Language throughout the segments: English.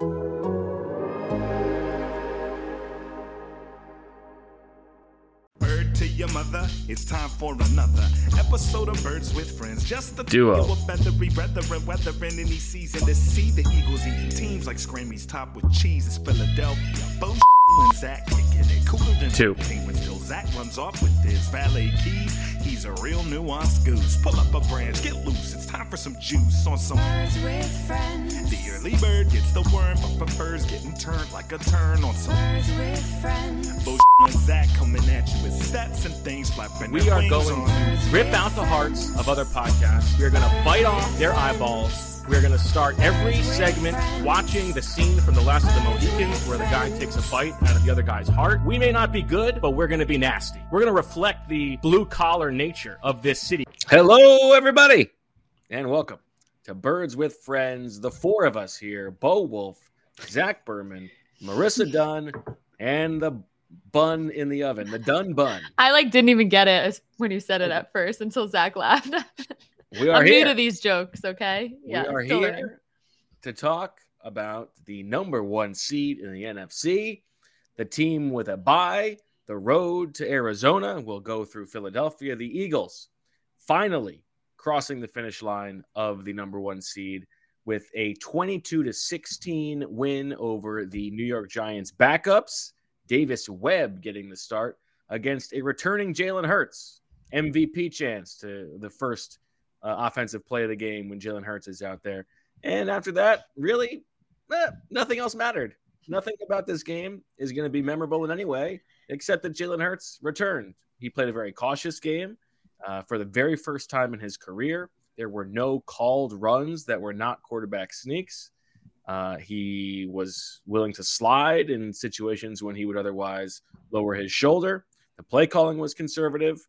Bird to your mother, it's time for another episode of Birds with Friends. Just the Duo. trio of feathery brethren, weathering any season to see the Eagles eating teams like Scrammy's top with cheese. It's Philadelphia. Bo and Zach kicking it cooler than Two. Zach runs off with his valet keys. He's a real nuanced goose. Pull up a branch, get loose. It's time for some juice on some Birds with friends. The early bird gets the worm, but prefers getting turned like a turn on some Birds with friends. Bo and Zach coming at you with steps and things flapping. We are going on to rip out the hearts of other podcasts. We are going to bite off their eyeballs. We're going to start every segment watching the scene from The Last of the Mohicans where the guy takes a bite out of the other guy's heart. We may not be good, but we're going to be nasty. We're going to reflect the blue collar nature of this city. Hello, everybody, and welcome to Birds with Friends. The four of us here Bo Wolf, Zach Berman, Marissa Dunn, and the bun in the oven, the Dunn bun. I like didn't even get it when you said it oh. at first until Zach laughed. We are I'm here. new to these jokes, okay? Yeah, we are here learning. to talk about the number one seed in the NFC, the team with a bye, the road to Arizona. We'll go through Philadelphia. The Eagles finally crossing the finish line of the number one seed with a 22 to 16 win over the New York Giants backups. Davis Webb getting the start against a returning Jalen Hurts. MVP chance to the first uh, offensive play of the game when Jalen Hurts is out there. And after that, really, eh, nothing else mattered. Nothing about this game is going to be memorable in any way, except that Jalen Hurts returned. He played a very cautious game uh, for the very first time in his career. There were no called runs that were not quarterback sneaks. Uh, he was willing to slide in situations when he would otherwise lower his shoulder. The play calling was conservative.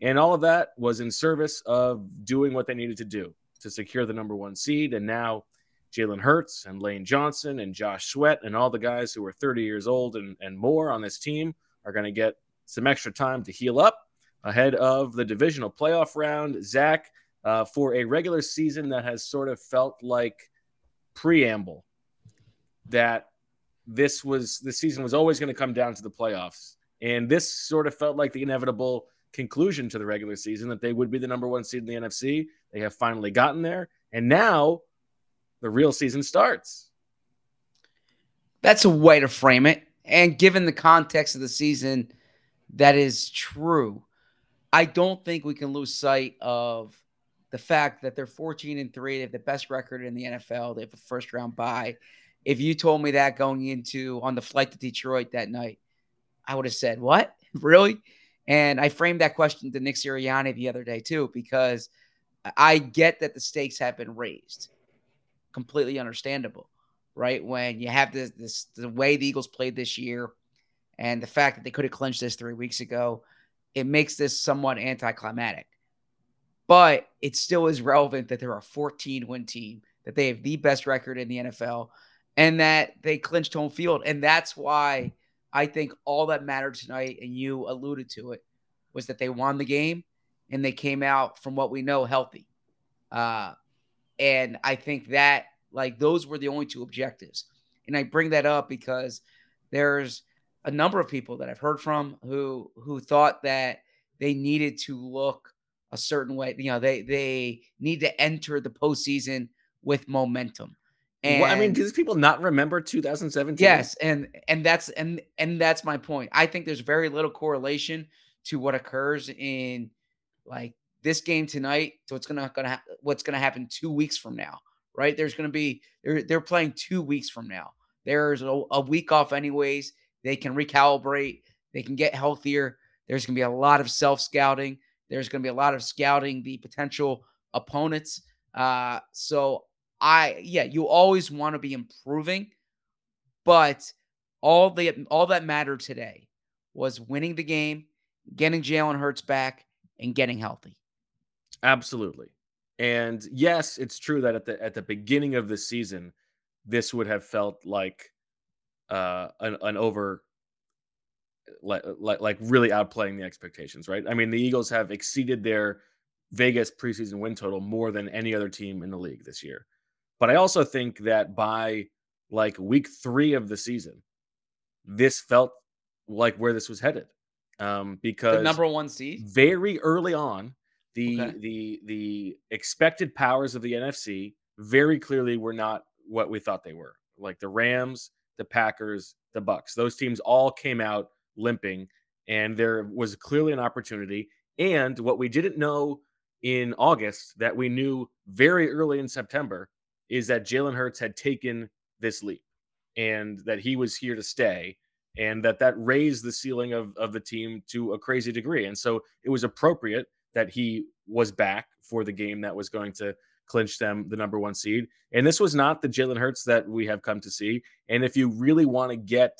And all of that was in service of doing what they needed to do to secure the number one seed. And now Jalen Hurts and Lane Johnson and Josh Sweat and all the guys who are 30 years old and, and more on this team are going to get some extra time to heal up ahead of the divisional playoff round. Zach, uh, for a regular season that has sort of felt like preamble that this was the season was always going to come down to the playoffs. And this sort of felt like the inevitable conclusion to the regular season that they would be the number one seed in the NFC. They have finally gotten there. And now the real season starts. That's a way to frame it. And given the context of the season, that is true. I don't think we can lose sight of the fact that they're 14 and 3. They have the best record in the NFL. They have a first round bye. If you told me that going into on the flight to Detroit that night, I would have said, What? Really? And I framed that question to Nick Sirianni the other day too, because I get that the stakes have been raised. Completely understandable, right? When you have this, this the way the Eagles played this year, and the fact that they could have clinched this three weeks ago, it makes this somewhat anticlimactic. But it still is relevant that they're a 14 win team, that they have the best record in the NFL, and that they clinched home field. And that's why I think all that mattered tonight, and you alluded to it, was that they won the game and they came out from what we know healthy. Uh, and I think that like those were the only two objectives. And I bring that up because there's a number of people that I've heard from who who thought that they needed to look a certain way. You know, they they need to enter the postseason with momentum. And Well, I mean, do these people not remember 2017? Yes, and and that's and and that's my point. I think there's very little correlation to what occurs in like this game tonight to what's gonna gonna ha- what's gonna happen two weeks from now. Right? There's gonna be they're they're playing two weeks from now. There's a, a week off anyways. They can recalibrate. They can get healthier. There's gonna be a lot of self scouting. There's gonna be a lot of scouting the potential opponents. Uh, so I yeah, you always want to be improving But all the all that mattered today was winning the game, getting Jalen Hurts back, and getting healthy. Absolutely. And yes, it's true that at the at the beginning of the season, this would have felt like uh an, an over like, like like really outplaying the expectations, right? I mean, the Eagles have exceeded their Vegas preseason win total more than any other team in the league this year. But I also think that by like week three of the season, this felt like where this was headed. Um, because The number one seed. very early on, the Okay. the the expected powers of the NFC very clearly were not what we thought they were. Like the Rams, the Packers, the Bucks. Those teams all came out limping, and there was clearly an opportunity. And what we didn't know in August that we knew very early in September is that Jalen Hurts had taken this leap and that he was here to stay and that that raised the ceiling of, of the team to a crazy degree. And so it was appropriate that he was back for the game that was going to clinch them the number one seed. And this was not the Jalen Hurts that we have come to see. And if you really want to get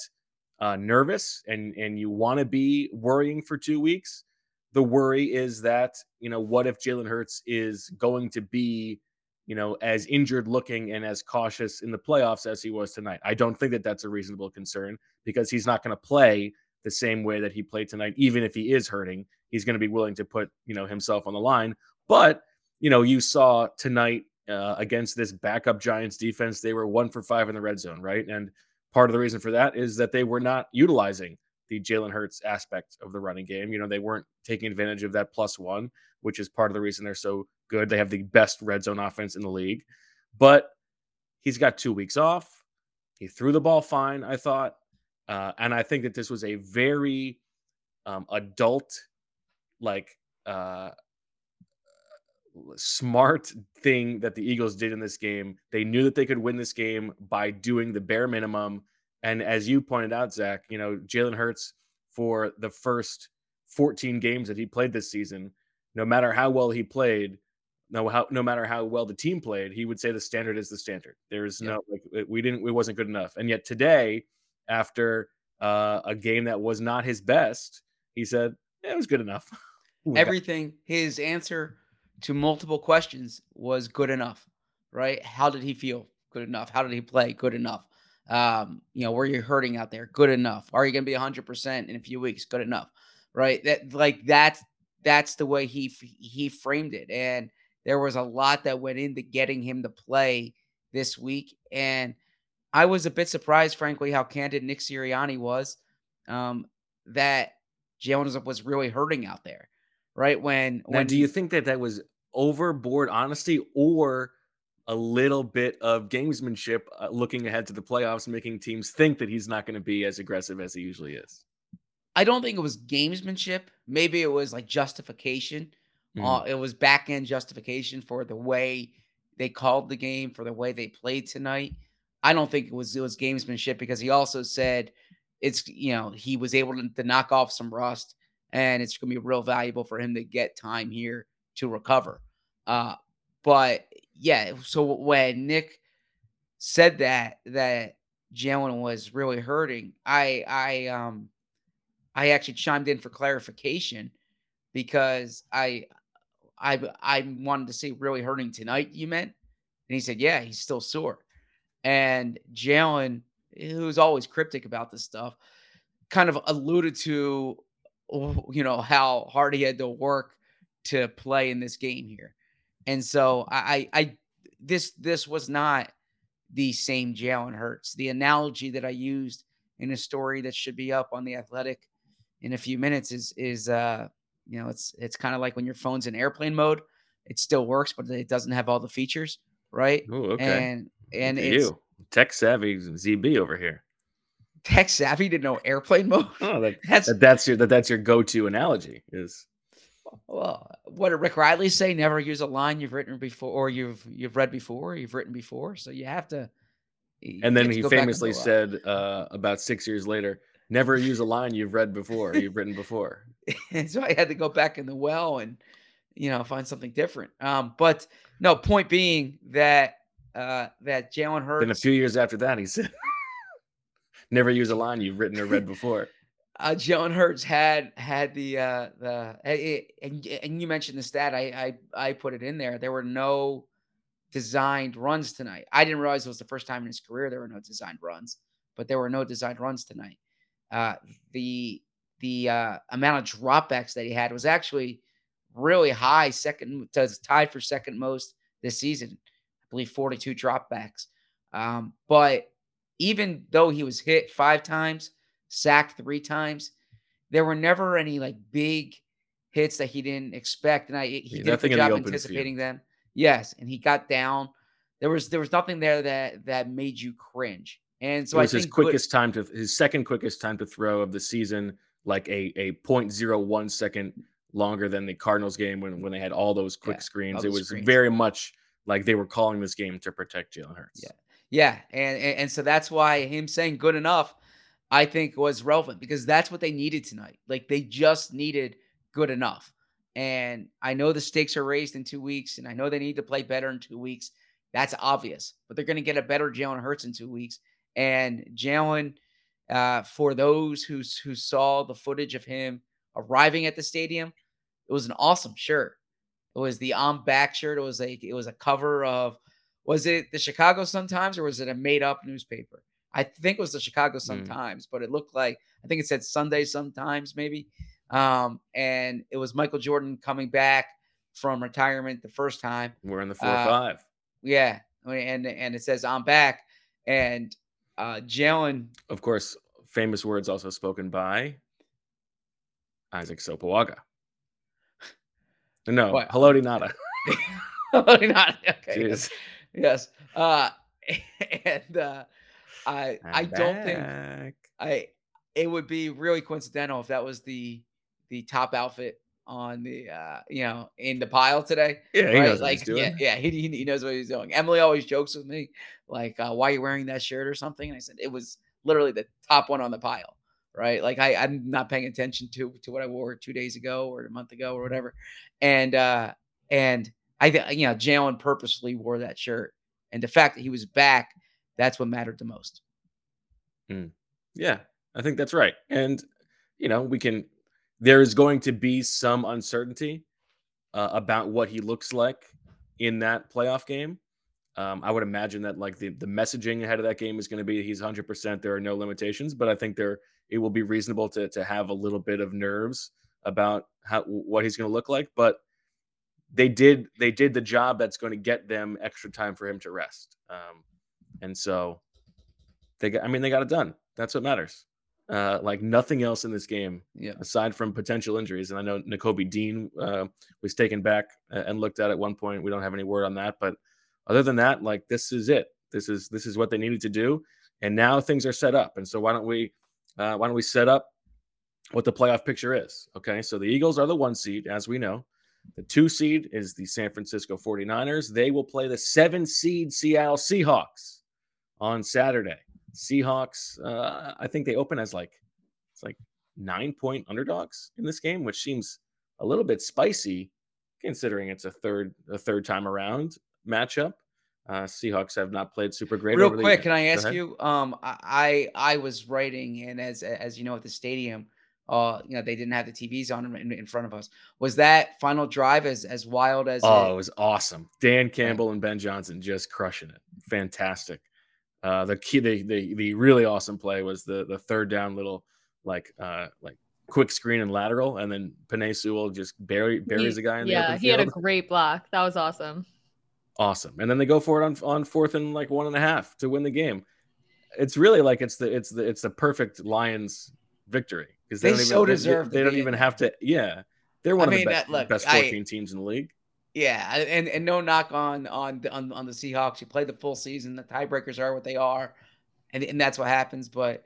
uh, nervous and and you want to be worrying for two weeks, the worry is that you know what if Jalen Hurts is going to be you know as injured looking and as cautious in the playoffs as he was tonight. I don't think that that's a reasonable concern because he's not going to play the same way that he played tonight. Even if he is hurting, he's going to be willing to put you know himself on the line. But you know you saw tonight uh, against this backup Giants defense, they were one for five in the red zone, right? And part of the reason for that is that they were not utilizing the Jalen Hurts aspect of the running game. You know, they weren't taking advantage of that plus one, which is part of the reason they're so good. They have the best red zone offense in the league. But he's got two weeks off. He threw the ball fine, I thought. Uh, and I think that this was a very um, adult, like, uh, smart thing that the Eagles did in this game. They knew that they could win this game by doing the bare minimum. And as you pointed out, Zach, you know, Jalen Hurts for the first 14 games that he played this season, no matter how well he played, no how no matter how well the team played, he would say the standard is the standard. There's Yeah. no like we didn't it wasn't good enough. And yet today, after uh, a game that was not his best, he said "Yeah, it was good enough. Everything, his answer to multiple questions was good enough, right? How did he feel? Good enough. How did he play? Good enough. Um, you know, were you hurting out there? Good enough. Are you going to be 100% in a few weeks? Good enough. Right? That like that's that's the way he he framed it and there was a lot that went into getting him to play this week and I was a bit surprised frankly how candid Nick Sirianni was um that Jalen was really hurting out there right? When Now, when do you think that that was overboard honesty or a little bit of gamesmanship uh, looking ahead to the playoffs, making teams think that he's not going to be as aggressive as he usually is? I don't think it was gamesmanship. Maybe it was like justification. Mhm. Uh, it was back end justification for the way they called the game, for the way they played tonight. I don't think it was it was gamesmanship because he also said it's you know he was able to, to knock off some rust and it's going to be real valuable for him to get time here to recover. Uh, but yeah, so when Nick said that that Jalen was really hurting, I I um I actually chimed in for clarification because I I I wanted to say really hurting tonight. You meant, and he said, yeah, he's still sore. And Jalen, who's always cryptic about this stuff, kind of alluded to, you know, how hard he had to work to play in this game here. And so I, I, this this was not the same Jalen Hurts. The analogy that I used in a story that should be up on the Athletic in a few minutes is is uh you know it's it's kind of like when your phone's in airplane mode, it still works, but it doesn't have all the features, right? Ooh, okay. And and it's you, tech savvy ZB over here. Tech savvy to know airplane mode. Oh, that, That's that that's your that that's your go-to analogy is well, what did Rick Reilly say? Never use a line you've written before or you've you've read before, you've written before. So you have to. you and then he go famously "Uh, said uh, about six years later, never use a line you've read before, you've written before. and so I had to go back in the well and you know find something different. Um, but no, point being that uh that Jalen Then a few years after that, he said, never use a line you've written or read before. uh, Jalen Hurts had had the uh, the eh, and, and you mentioned the stat. I, I I put it in there. There were no designed runs tonight. I didn't realize it was the first time in his career there were no designed runs, but there were no designed runs tonight. Uh, the the uh, amount of dropbacks that he had was actually really high, second tied for second most this season. I believe 42 dropbacks. Um, but even though he was hit five times, sacked three times, there were never any like big hits that he didn't expect, and I he Yeah, did a good job anticipating field. them. Yes, and he got down. There was there was nothing there that that made you cringe, and so it I was think his good- quickest time to his second quickest time to throw of the season, like a a 0.01 second longer than the Cardinals game when when they had all those quick Yeah, screens. It was screens. very much like they were calling this game to protect Jalen Hurts. Yeah. Yeah, and, and and so that's why him saying good enough, I think was relevant because that's what they needed tonight. Like they just needed good enough. And I know the stakes are raised in two weeks, and I know they need to play better in two weeks. That's obvious, but they're going to get a better Jalen Hurts in two weeks. And Jalen, uh, for those who who saw the footage of him arriving at the stadium, it was an awesome shirt. It was the on back shirt. It was a it was a cover of was it the Chicago Sun Times or was it a made up newspaper? I think it was the Chicago Sun Mm. Times, but it looked like I think it said Sunday sometimes maybe. Um, and it was Michael Jordan coming back from retirement the first time. We're in the four Uh, five. Yeah, and and it says I'm back, and uh, Jalen Of course, famous words also spoken by Isaac Sopoaga. No, What? Haloti Ngata. not okay. Jeez. Yes. Uh, and uh, I I I'm don't think. I it would be really coincidental if that was the the top outfit on the uh you know in the pile today. Yeah, he right? knows what like he's doing. yeah, yeah, he, he he knows what he's doing. Emily always jokes with me like, uh, "Why are you wearing that shirt or something?" And I said it was literally the top one on the pile, right? Like I I'm not paying attention to to what I wore two days ago or a month ago or whatever, and uh and I think you know Jalen purposely wore that shirt, and the fact that he was back, that's what mattered the most. Yeah, I think that's right. And you know, we can. There is going to be some uncertainty uh, about what he looks like in that playoff game. Um, I would imagine that like the the messaging ahead of that game is going to be he's 100. percent There are no limitations, but I think there it will be reasonable to to have a little bit of nerves about how what he's going to look like. But they did they did the job that's going to get them extra time for him to rest. Um, and so they got. I mean, they got it done. That's what matters. Uh, like nothing else in this game Yeah. aside from potential injuries. And I know Nakobe Dean uh, was taken back and looked at at one point. We don't have any word on that, but other than that, like this is it. This is this is what they needed to do, and now things are set up. And so why don't we uh, why don't we set up what the playoff picture is? Okay, so the Eagles are the one seed, as we know. The two seed is the San Francisco 49ers. They will play the seven seed Seattle Seahawks on Saturday. Seahawks, uh, I think they open as like it's like nine point underdogs in this game, which seems a little bit spicy considering it's a third a third time around matchup. Uh, Seahawks have not played super great. Real the quick, year. can I ask you? Um, I I I was writing, and as as you know, at the stadium, uh, you know, they didn't have the TVs on in, in front of us. Was that final drive as as wild as? Oh, it- it was awesome. Dan Campbell and Ben Johnson just crushing it. Fantastic. Uh, the key, the, the the really awesome play was the the third down little like uh like quick screen and lateral, and then Penei Sewell just bury, buries He- the guy in the yeah, open he had a great block. That was awesome. awesome. And then they go for it on on fourth and like one and a half to win the game. It's really like it's the it's the it's the perfect Lions victory because they, They don't even so they- deserve to They, don't even have to. Yeah, they're one I of mean, the that- best, look, best I- 14 teams in the league. yeah, and and no knock on on on on the Seahawks. You play the full season. The tiebreakers are what they are, and and that's what happens. But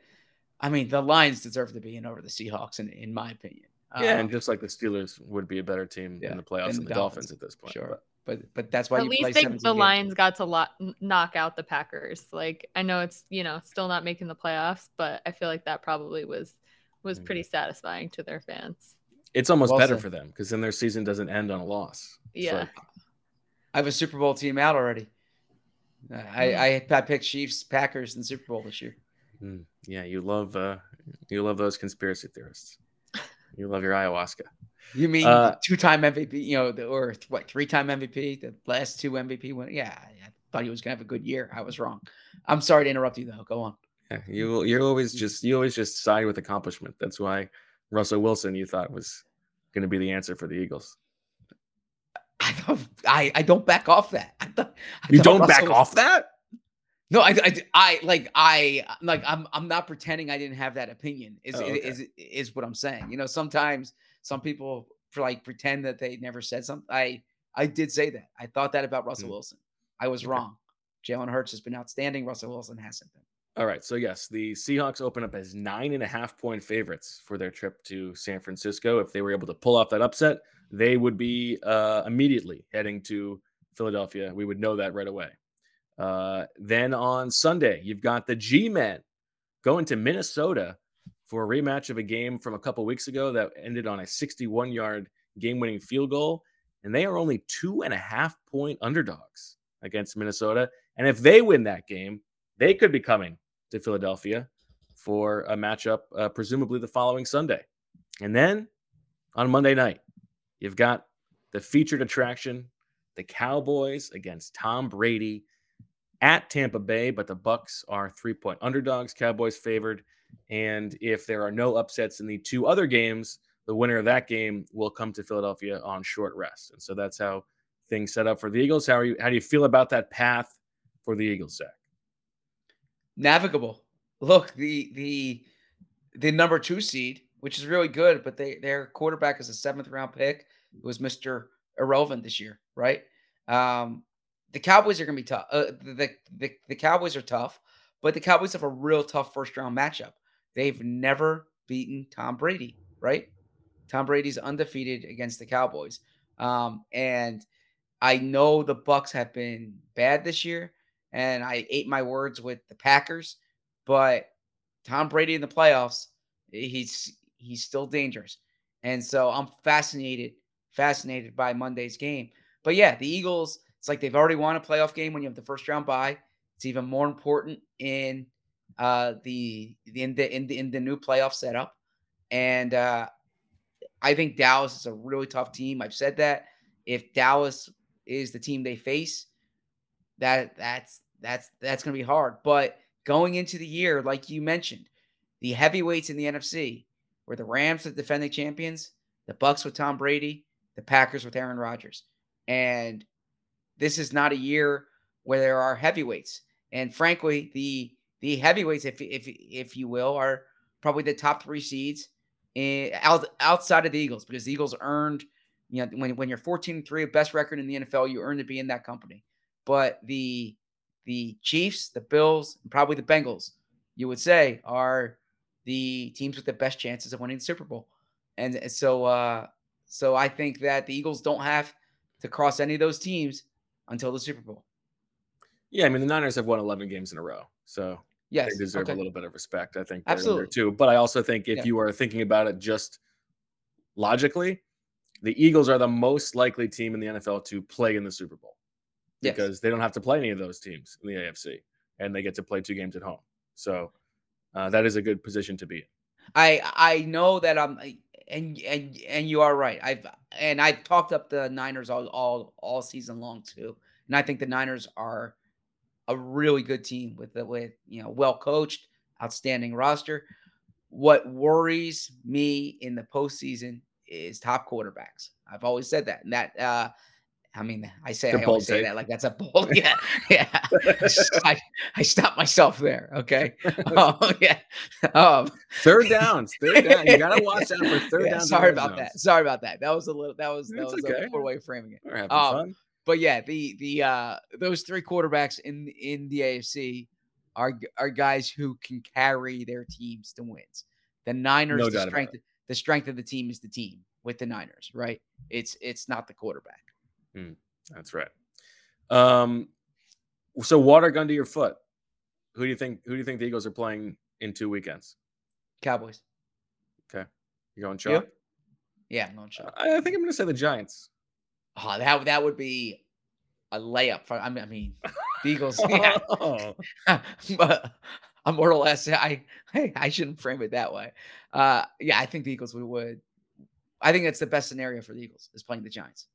I mean, the Lions deserve to be in over the Seahawks, in in my opinion. Yeah, Um, and just like the Steelers would be a better team yeah, in the playoffs than than the the Dolphins, Dolphins, at this point. sure. but- but but that's why At you least they, 17 the games. Lions got to lo- knock out the Packers. Like I know it's you know still not making the playoffs, but I feel like that probably was was Mhm. pretty satisfying to their fans. It's almost Well better said. for them because then their season doesn't end on a loss. Yeah. like- I have a Super Bowl team out already. Uh, I, Hmm. I I picked Chiefs Packers in the Super Bowl this year. Mm, yeah, you love uh, you love those conspiracy theorists. You love your ayahuasca. You mean Uh, two-time MVP? You know, the, or th- what? Three-time MVP. The last two MVP win. Yeah, I I thought he was gonna have a good year. I was wrong. I'm sorry to interrupt you though. Go on. Yeah, you you always just you always just side with accomplishment. That's why Russell Wilson you thought was going to be the answer for the Eagles. I don't. I, I don't back off that. I thought, I You don't Russell back was- off that? No, I, I, I like I like I'm I'm not pretending I didn't have that opinion. Is Oh, okay. is is what I'm saying. You know, sometimes some people for like pretend that they never said something. I I did say that. I thought that about Russell Mm. Wilson. I was Okay. wrong. Jalen Hurts has been outstanding. Russell Wilson hasn't been. All right. So, yes, the Seahawks open up as nine and a half point favorites for their trip to San Francisco. If they were able to pull off that upset, they would be uh, immediately heading to Philadelphia. We would know that right away. Uh, then on Sunday, you've got the G Men going to Minnesota for a rematch of a game from a couple weeks ago that ended on a 61 yard game winning field goal. And they are only two and a half point underdogs against Minnesota. And if they win that game, they could be coming to Philadelphia for a matchup, uh, presumably the following Sunday. And then on Monday night, you've got the featured attraction, the Cowboys against Tom Brady at Tampa Bay, but the Bucks are three-point underdogs, Cowboys favored. And if there are no upsets in the two other games, the winner of that game will come to Philadelphia on short rest. And so that's how things set up for the Eagles. How are you how do you feel about that path for the Eagles, Zach? Navigable. Look, the the the number two seed, which is really good, but they their quarterback is a seventh round pick. It was Mister Irrelevant this year, right? Um, the Cowboys are going to be tough. Uh, the, the the Cowboys are tough, but the Cowboys have a real tough first round matchup. They've never beaten Tom Brady, right? Tom Brady's undefeated against the Cowboys, um, and I know the Bucks have been bad this year, and I ate my words with the Packers, but Tom Brady in the playoffs, he's he's still dangerous, and so I'm fascinated fascinated by Monday's game. But yeah, the Eagles, it's like they've already won a playoff game when you have the first round bye. It's even more important in uh the in the in the in the new playoff setup. And uh I think Dallas is a really tough team. I've said that. If Dallas is the team they face, that that's that's that's going to be hard. But going into the year, like you mentioned, the heavyweights in the NFC were the Rams, the defending champions, the Bucks with Tom Brady, the Packers with Aaron Rodgers. And this is not a year where there are heavyweights. And frankly, the the heavyweights, if if if you will, are probably the top three seeds in, out, outside of the Eagles because the Eagles earned, you know, when, when you're 14 3, best record in the NFL, you earn to be in that company. But the the Chiefs, the Bills, and probably the Bengals, you would say, are the teams with the best chances of winning the Super Bowl. And so uh so I think that the Eagles don't have to cross any of those teams until the Super Bowl. Yeah, I mean the Niners have won 11 games in a row, so Yes. they deserve okay. a little bit of respect. I think they're in there Absolutely. too. But I also think if Yeah. you are thinking about it just logically, the Eagles are the most likely team in the NFL to play in the Super Bowl Yes. because they don't have to play any of those teams in the AFC, and they get to play two games at home. So uh, that is a good position to be in. I I know that I'm and and and you are right. I've and I've talked up the Niners all all all season long too. And I think the Niners are a really good team with the with you know well coached, outstanding roster. What worries me in the postseason is top quarterbacks. I've always said that, and that uh, I mean, I say I always say that like that's a bold, yeah, yeah. I, I stopped myself there. Okay, oh yeah. Um, Third downs, third down. You got to watch out for third yeah, downs. Sorry about that. Sorry about that. That was a little. That was that It's was okay. a poor way of framing it. We're having Um, fun. But yeah, the the uh those three quarterbacks in in the AFC are are guys who can carry their teams to wins. The Niners, No the strength the strength of the team is the team with the Niners, right? It's it's not the quarterback. That's right. Um, so water gun to your foot. Who do you think? Who do you think the Eagles are playing in two weekends? Cowboys. Okay, you going chalk? Yeah, no shot. I, I think I'm going to say the Giants. Oh, that that would be a layup for. I mean, I mean the Eagles. Yeah, Oh, but I'm more or less. I I, I shouldn't frame it that way. Uh, yeah, I think the Eagles would, would. I think that's the best scenario for the Eagles is playing the Giants.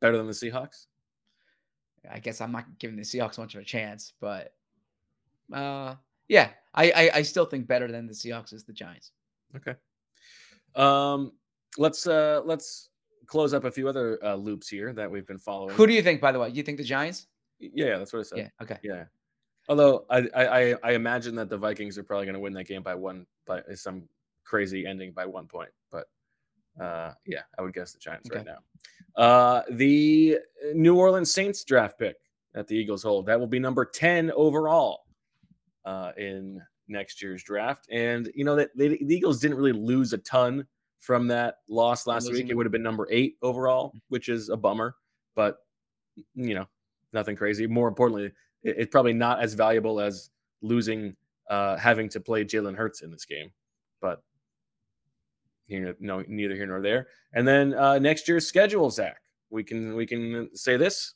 Better than the Seahawks? I guess I'm not giving the Seahawks much of a chance, but uh, yeah, I, I I still think better than the Seahawks is the Giants. Okay. Um, let's uh let's close up a few other uh, loops here that we've been following. Who do you think, by the way? You think the Giants? Yeah, yeah, that's what I said. Yeah. Okay. Yeah. Although I I I- I imagine that the Vikings are probably going to win that game by one by some crazy ending by one point, but uh yeah, I would guess the Giants right now. Uh the New Orleans Saints draft pick that the Eagles hold. That will be number 10 overall uh in next year's draft. And you know that the Eagles didn't really lose a ton from that loss last week. It would have been number 8 overall, which is a bummer, but you know, nothing crazy. More importantly, it- it's probably not as valuable as losing, uh, having to play Jalen Hurts in this game. But here, no, neither here nor there. And then uh, next year's schedule, Zach, we can we can say this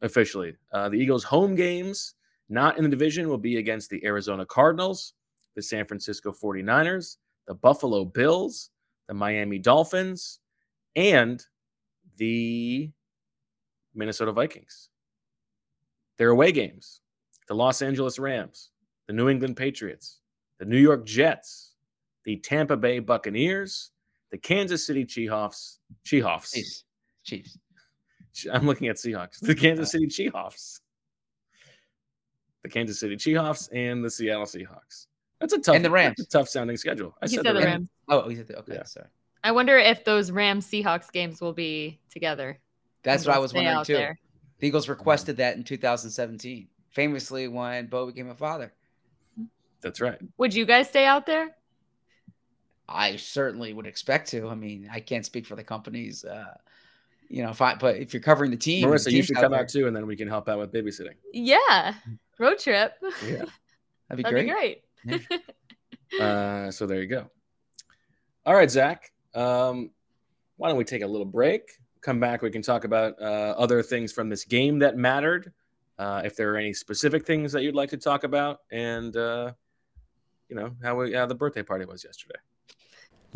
officially: uh, the Eagles' home games, not in the division, will be against the Arizona Cardinals, the San Francisco 49ers, the Buffalo Bills, the Miami Dolphins, and the Minnesota Vikings. Their away games the Los Angeles Rams, the New England Patriots, the New York Jets, the Tampa Bay Buccaneers, the Kansas City Chiefs. Chiefs. Chiefs. Chiefs. I'm looking at Seahawks. The Kansas City Chiefs. The Kansas City Chiefs and the Seattle Seahawks. That's a tough And the Rams. that's a tough sounding schedule. I He said, said the the Rams. Rams. Oh, oh he's at the, okay. Yeah. Sorry. I wonder if those Rams Seahawks games will be together. That's what I was wondering out too. there. The Eagles requested that in 2017, famously when Bo became a father. Mm-hmm. That's right. Would you guys stay out there? I certainly would expect to. I mean, I can't speak for the companies, uh, you know, if I, but if you're covering the team, Marissa, the you team's should come out too, and then we can help out with babysitting. Yeah. Road trip. Yeah. That'd be That'd great. be great. Uh, so there you go. All right, Zach. Um, why don't we take a little break? Come back. We can talk about uh, other things from this game that mattered. Uh, if there are any specific things that you'd like to talk about, and uh, you know how, we, how the birthday party was yesterday.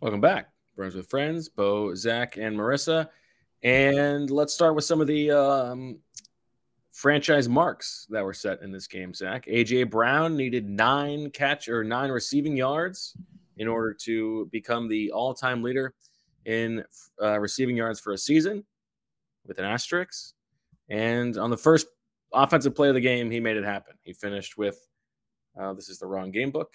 Welcome back, Birds with Friends, Bo, Zach, and Marissa. And let's start with some of the um, franchise marks that were set in this game. Zach, AJ Brown needed nine catch or nine receiving yards in order to become the all-time leader in uh, receiving yards for a season, with an asterisk. And on the first offensive play of the game, he made it happen. He finished with uh, this is the wrong game book.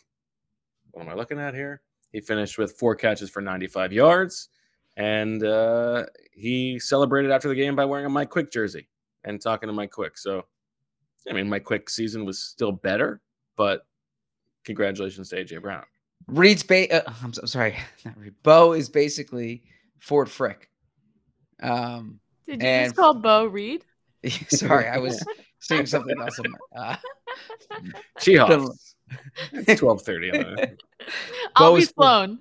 What am I looking at here? He finished with four catches for 95 yards. And uh, he celebrated after the game by wearing a Mike Quick jersey and talking to Mike Quick. So, I mean, Mike Quick season was still better, but congratulations to AJ Brown. Reed's ba- uh, I'm, so- sorry, not Reed. Bo is basically Ford Frick. Um, Did you And- just call Bo Reed? sorry, I was saying something else. Uh, Seahawks. 1230. I'll Bo be is- flown.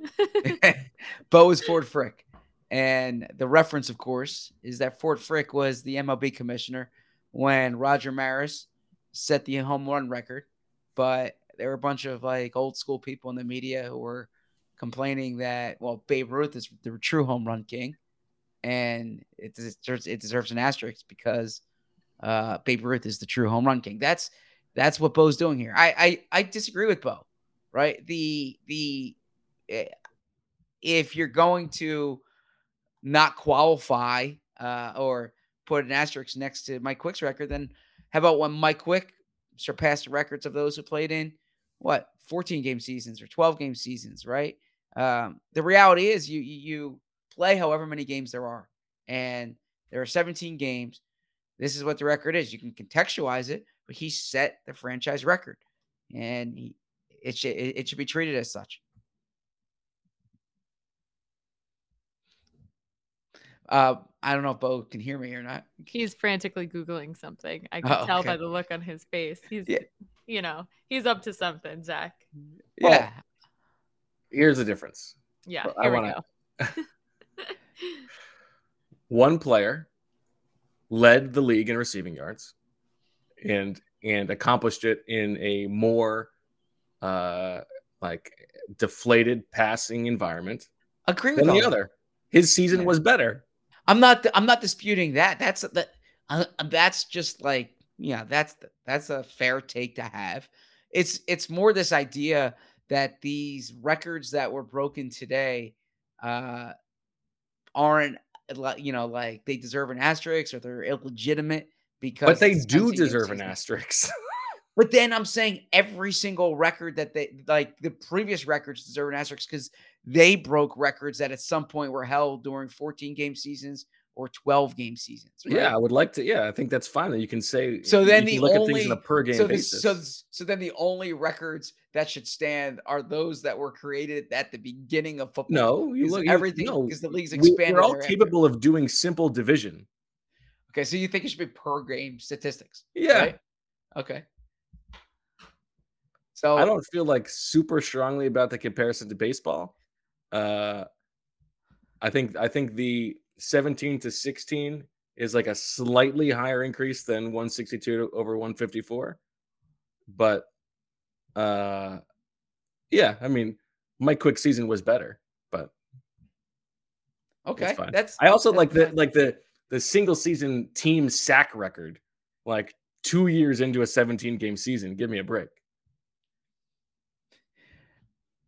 Bo is Ford Frick. And the reference, of course, is that Ford Frick was the MLB commissioner when Roger Maris set the home run record. But there were a bunch of like old school people in the media who were complaining that, well, Babe Ruth is the true home run king. And it deserves, it deserves an asterisk because uh, Babe Ruth is the true home run king. That's That's what Bo's doing here. I I, I disagree with Bo. Right? The the eh, if you're going to not qualify uh, or put an asterisk next to Mike Quick's record, then how about when Mike Quick surpassed the records of those who played in what 14 game seasons or 12 game seasons, right? Um, the reality is you you play however many games there are, and there are 17 games. This is what the record is. You can contextualize it, but he set the franchise record, and he, it should it should be treated as such. Uh, I don't know if Bo can hear me or not. He's frantically googling something. I can Oh, tell by the look on his face. He's, Yeah. you know, he's up to something, Zach. Yeah, Here's the difference. Yeah, Well, I here we wanna- go. One player led the league in receiving yards and and accomplished it in a more uh like deflated passing environment agree with than the other. His season Yeah. was better. I'm not. I'm not disputing that. That's that. Uh, that's just like yeah. That's that's a fair take to have. It's it's more this idea that these records that were broken today uh, aren't like you know like they deserve an asterisk or they're illegitimate because But they do deserve an asterisk. But then I'm saying every single record that they like the previous records deserve an asterisk because they broke records that at some point were held during 14 game seasons or 12 game seasons. right? Yeah, I would like to. Yeah, I think that's fine that you can say. So then the look only at things on a per game so the- basis. so so then the only records that should stand are those that were created at the beginning of football. no, you look everything No, the league's expanded. we're all capable of doing simple division. Okay, so you think it should be per game statistics? Yeah. right? Okay. So I don't feel like super strongly about the comparison to baseball. Uh, I think I think the 17 to 16 is like a slightly higher increase than 162 over 154. But uh yeah, I mean, Mike Quick season was better, but Okay, fine. that's. I also that's like the like the the single season team sack record, like two years into a 17 game season. Give me a break.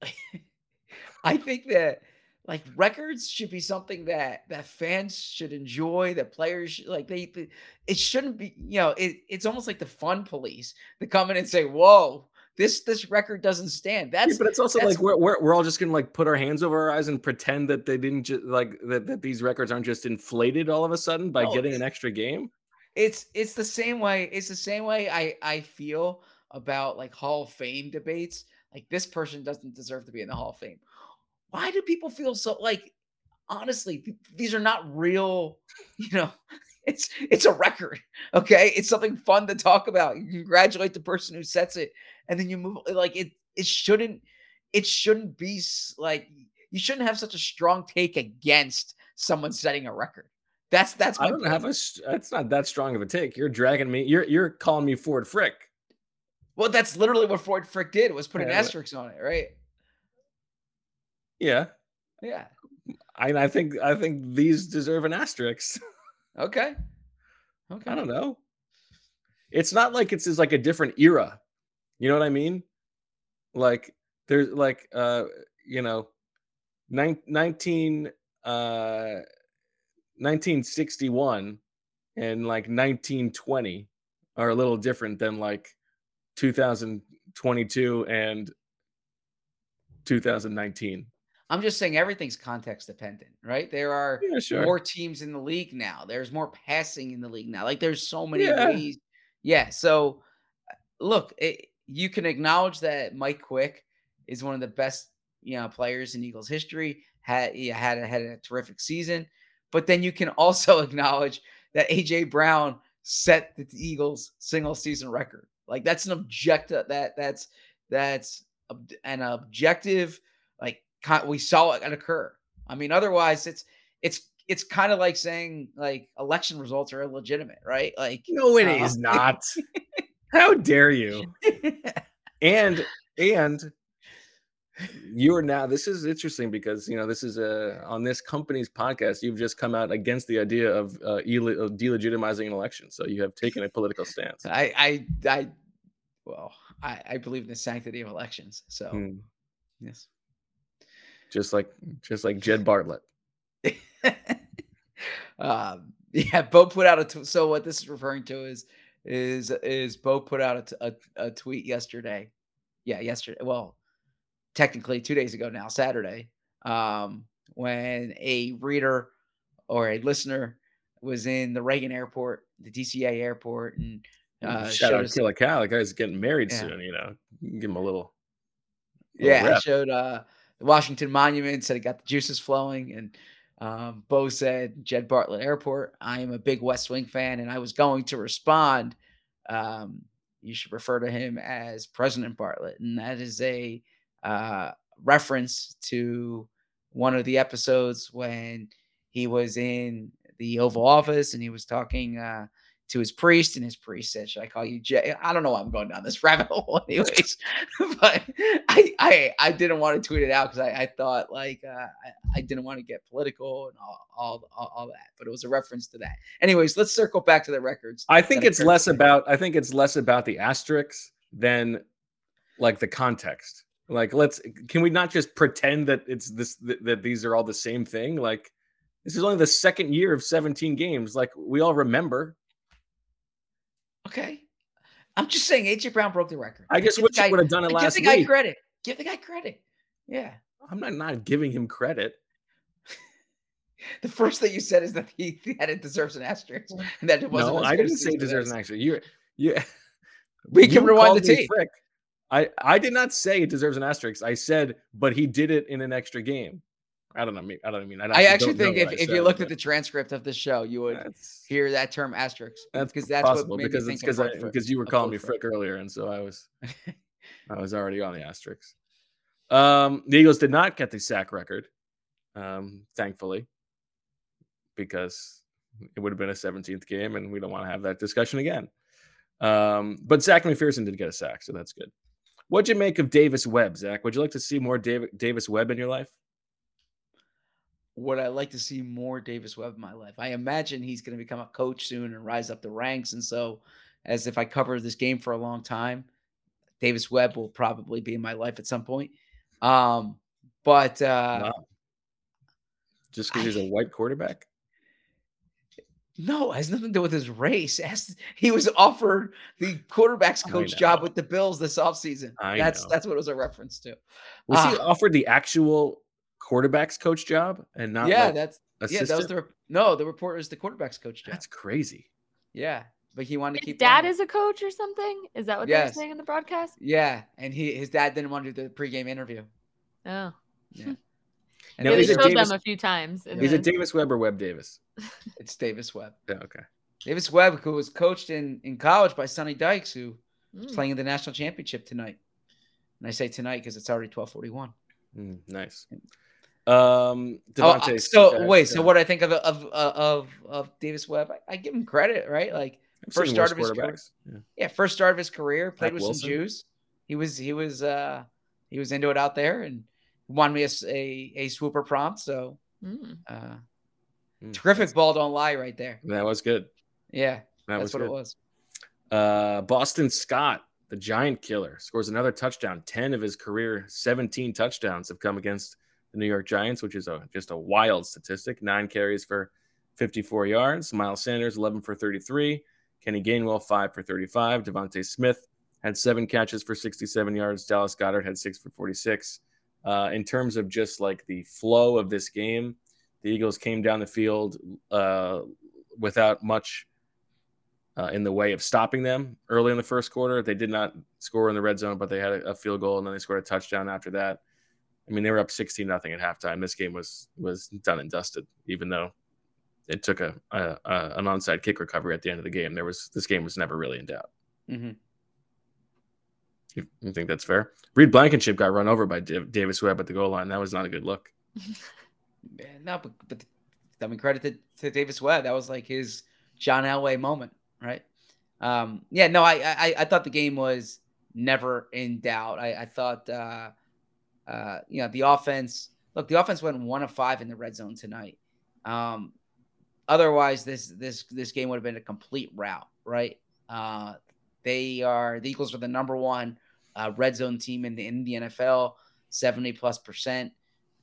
I think that like records should be something that that fans should enjoy. That players should, like they, they- it shouldn't be. You know, it, it's almost like the fun police to come in and say, "Whoa, this this record doesn't stand." Yeah, That's but it's also like we're, we're we're all just gonna like put our hands over our eyes and pretend that they didn't just like that, that these records aren't just inflated all of a sudden by No, getting an extra game. it's it's the same way it's the same way i i feel about like hall of fame debates like this person doesn't deserve to be in the hall of fame why do people feel so like honestly th- these are not real you know it's it's a record okay it's something fun to talk about you congratulate the person who sets it and then you move uh, like it it shouldn't it shouldn't be like you shouldn't have such a strong take against someone setting a record that's that's I don't point. have a. It's not that strong of a take. You're dragging me. You're you're calling me Ford Frick. Well, that's literally what Ford Frick did was put an Yeah, but- asterisk on it, right? Yeah, Yeah. I I think I think these deserve an asterisk. Okay. Okay. I don't know. It's not like it's just like a different era. You know what I mean? Like there's like uh you know nine, 19 uh 1961 and like 1920 are a little different than like 2022 and 2019. I'm just saying everything's context dependent, right? There are Yeah, sure. more teams in the league now. There's more passing in the league now. Like there's so many Yeah. ways. Yeah. So look, it, you can acknowledge that Mike Quick is one of the best, you know, players in Eagles history. Had he had a, had a terrific season, but then you can also acknowledge that AJ Brown set the Eagles single season record. Like that's an objective that that's that's an objective like we saw it occur. I mean, otherwise it's it's it's kind of like saying like election results are illegitimate, right? Like No, it uh, is not. How dare you? and and you are now this is interesting because you know this is a on this company's podcast you've just come out against the idea of uh of delegitimizing an election so you have taken a political stance I I I Well, I, I believe in the sanctity of elections. So Hmm. yes. Just like just like Jed Bartlet. um, yeah, Bo put out a t- so what this is referring to is is is Bo put out a, t- a, a tweet yesterday. Yeah, yesterday. Well, technically two days ago now, Saturday, um, when a reader or a listener was in the Reagan Airport, the DCA airport, and uh, Shout showed out Killer Cal. The guy's getting married Yeah. soon, you know. Give him a little little Yeah, I showed uh, the Washington Monument, said it got the juices flowing. And um, Bo said, Jed Bartlet Airport, I am a big West Wing fan. And I was going to respond, um, you should refer to him as President Bartlet. And that is a uh, reference to one of the episodes when he was in the Oval Office and he was talking uh, to his priest, and his priest said, "Should I call you Jay?" I don't know why I'm going down this rabbit hole, anyways. but I, I I didn't want to tweet it out because I, I thought like uh, I, I didn't want to get political and all, all all all that. But it was a reference to that. Anyways, let's circle back to the records. I think it's less today. about I think it's less about the asterisks than like the context. Like let's can we not just pretend that it's this that, that these are all the same thing? Like this is only the second year of 17 games. Like we all remember. Okay. I'm just saying AJ Brown broke the record. I just Give wish the he guy- would have done it give last Give the guy week. credit. Give the guy credit. Yeah. I'm not not giving him credit. The first thing you said is that he that it deserves an asterisk. And that it wasn't No, I didn't say Steve deserves an Smith. action. You you We can you rewind the me tape. frick. I I did not say it deserves an asterisk. I said, but he did it in an extra game. I don't know. me- I don't mean. I actually don't know think if, what I if you said, looked at the transcript of the show, you would that's hear that term asterisk. that's because that's possible what because me it's because of I, Code Frick- because you were calling me Frick. frick earlier, and so I was I was already on the asterisks. Um, the Eagles did not get the sack record, um, thankfully, because it would have been a 17th game, and we don't want to have that discussion again. Um, but Zach McPherson did get a sack, so that's good. What'd you make of Davis Webb, Zach? Would you like to see more Dav- Davis Webb in your life? Would I like to see more Davis Webb in my life? I imagine he's going to become a coach soon and rise up the ranks. And so, as if I cover this game for a long time, Davis Webb will probably be in my life at some point. Um, but uh, wow. Just because he's a white quarterback? No, it has nothing to do with his race. He was offered the quarterback's coach job with the Bills this offseason. I that's know. that's what it was a reference to. Was he Ah. offered the actual quarterback's coach job and not yeah, like that's assistant? yeah, that was the rep- no, the report was the quarterback's coach job. That's crazy. yeah, but he wanted to His keep dad going. is a coach or something? Is that what they Yes. were saying in the broadcast? yeah, and he his dad didn't want to do the pregame interview. Oh. Yeah, Now, Yeah, they they is showed Davis- them a few times. and Is it Davis Webb or Webb Davis? it's Davis Webb. Yeah, okay. Davis Webb, who was coached in in college by Sonny Dykes, who is Mm. playing in the national championship tonight. And I say tonight because it's already twelve forty one. Mm, nice. Um, Oh, uh, DeVonta. so okay, wait, so what I think of of uh, of of Davis Webb, I, I give him credit, right? Like I've first start of his career. Yeah. yeah, first start of his career, played Zach with Wilson? some Jews. He was he was uh he was into it out there and won me a a swooper prompt. So Mm. uh Mm, terrific ball, don't lie, right there. That was good. Yeah, That that's was what good. it was. Uh, Boston Scott, the Giant killer, scores another touchdown. Ten of his career 17 touchdowns have come against the New York Giants, which is a just a wild statistic. Nine carries for 54 yards. Miles Sanders 11 for 33. Kenny Gainwell 5 for 35. DeVonta Smith had seven catches for 67 yards. Dallas Goedert had six for 46. Uh, in terms of just like the flow of this game, the Eagles came down the field uh, without much uh, in the way of stopping them early in the first quarter. They did not score in the red zone, but they had a, a field goal and then they scored a touchdown after that. I mean, they were up 16 nothing at halftime. This game was was done and dusted, even though it took a, a, a an onside kick recovery at the end of the game. There was this game was never really in doubt. Mm-hmm. You, you think that's fair? Reed Blankenship got run over by Dav- Davis Webb at the goal line. That was not a good look. No, but but I mean credit to, to Davis Webb. That was like his John Elway moment, right? Um, yeah, no, I, I I thought the game was never in doubt. I, I thought uh uh you know the offense look the offense went one of five in the red zone tonight. Um otherwise this this this game would have been a complete rout, right? Uh They are the Eagles are the number one uh, red zone team in the in the NFL, seventy plus percent.